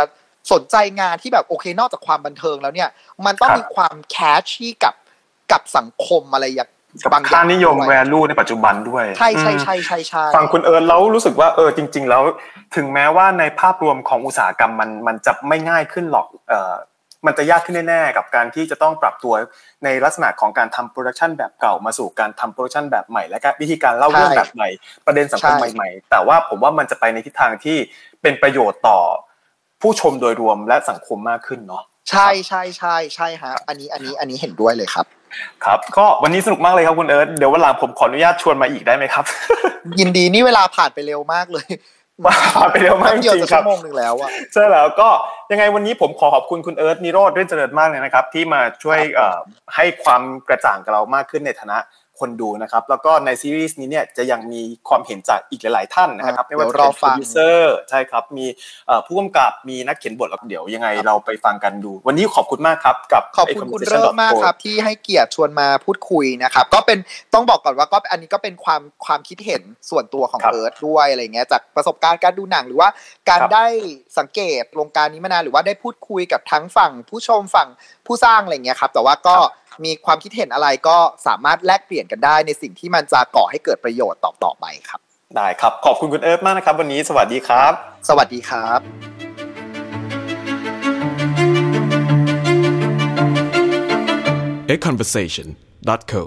สนใจงานที่แบบโอเคนอกจากความบันเทิงแล้วเนี่ย มันต้องครับมีความแคชชี่กับกับสังคมอะไรอย่างกับบางอค่าย่างนิยมด้วย value ในปัจจุบันด้วยใช่ใช่อืมใช่ใช่ใช่ฟังคุณเอิร์ธแล้วรู้สึกว่าเออจริง ๆ แล้ว ถึงแม้ว่าในภาพรวมของอุตสาหกรรมมันมันจะไม่ง่ายขึ้นหรอกเออ มันจะยากขึ้นแน่ๆกับการที่จะต้องปรับตัวในลักษณะของการทำโปรดักชันแบบเก่ามาสู่การทำโปรดักชันแบบใหม่ และก็วิธีการเล่าเรื่องแบบใหม่ ประเด็นสังคมใหม่ ๆ แต่ว่าผมว่ามันจะไปในทิศทางที่เป็นประโยชน์ต่อผู้ชมโดยรวมและสังคมมากขึ้นเนาะใช่ใช่ใช่ใช่ฮะอันนี้อันนี้อันนี้เห็นด้วยเลยครับครับก็วันนี้สนุกมากเลยครับคุณเอิร์ธเดี๋ยววันหลังผมขออนุญาตชวนมาอีกได้ไหมครับ ยินดีนี่เวลาผ่านไปเร็วมากเลย ผ่านไปเร็วมากจริงๆครัชั่บวโมงหนึ่งแล้วอะใช่แล้วก็ยังไงวันนี้ผมขอขอบคุณคุณเอิร์ธนิโรธ รื่นเจริญมากเลยนะครับ ที่มาช่วยเอ่อให้ความกระจ่างกับเรามากขึ้นในฐานะ คนดูนะครับ แล้วก็ในซีรีส์นี้เนี่ยจะยังมีความเห็นจากอีกหลาย ๆ ท่านนะครับไม่ว่าจะเป็นโปรดิวเซอร์ใช่ครับมีเอ่อผู้กำกับมีนักเขียนบทแล้วเดี๋ยวยังไงเราไปฟังกันดู วันนี้ขอบคุณมากครับกับขอบคุณคุณเริ่มมากครับที่ให้เกียรติชวนมาพูดคุยนะครับก็เป็นต้องบอกก่อนว่าก็อันนี้ก็เป็นความความคิดเห็นส่วนตัวของครับเอิร์ธด้วยอะไรเงี้ยจากประสบการณ์การดูหนังหรือว่าการครับได้สังเกตวงการนี้มานานหรือว่าได้พูดคุยกับทั้งฝั่งผู้ชมฝั่งผู้สร้างอะไรเงี้ยครับแต่ว่าก็ มีความคิดเห็นอะไรก็สามารถแลกเปลี่ยนกันได้ในสิ่งที่มันจะก่อให้เกิดประโยชน์ต่อต่อไปครับ ได้ครับ ขอบคุณคุณเอิร์ธมากนะครับ วันนี้สวัสดีครับ สวัสดีครับ a conversation.co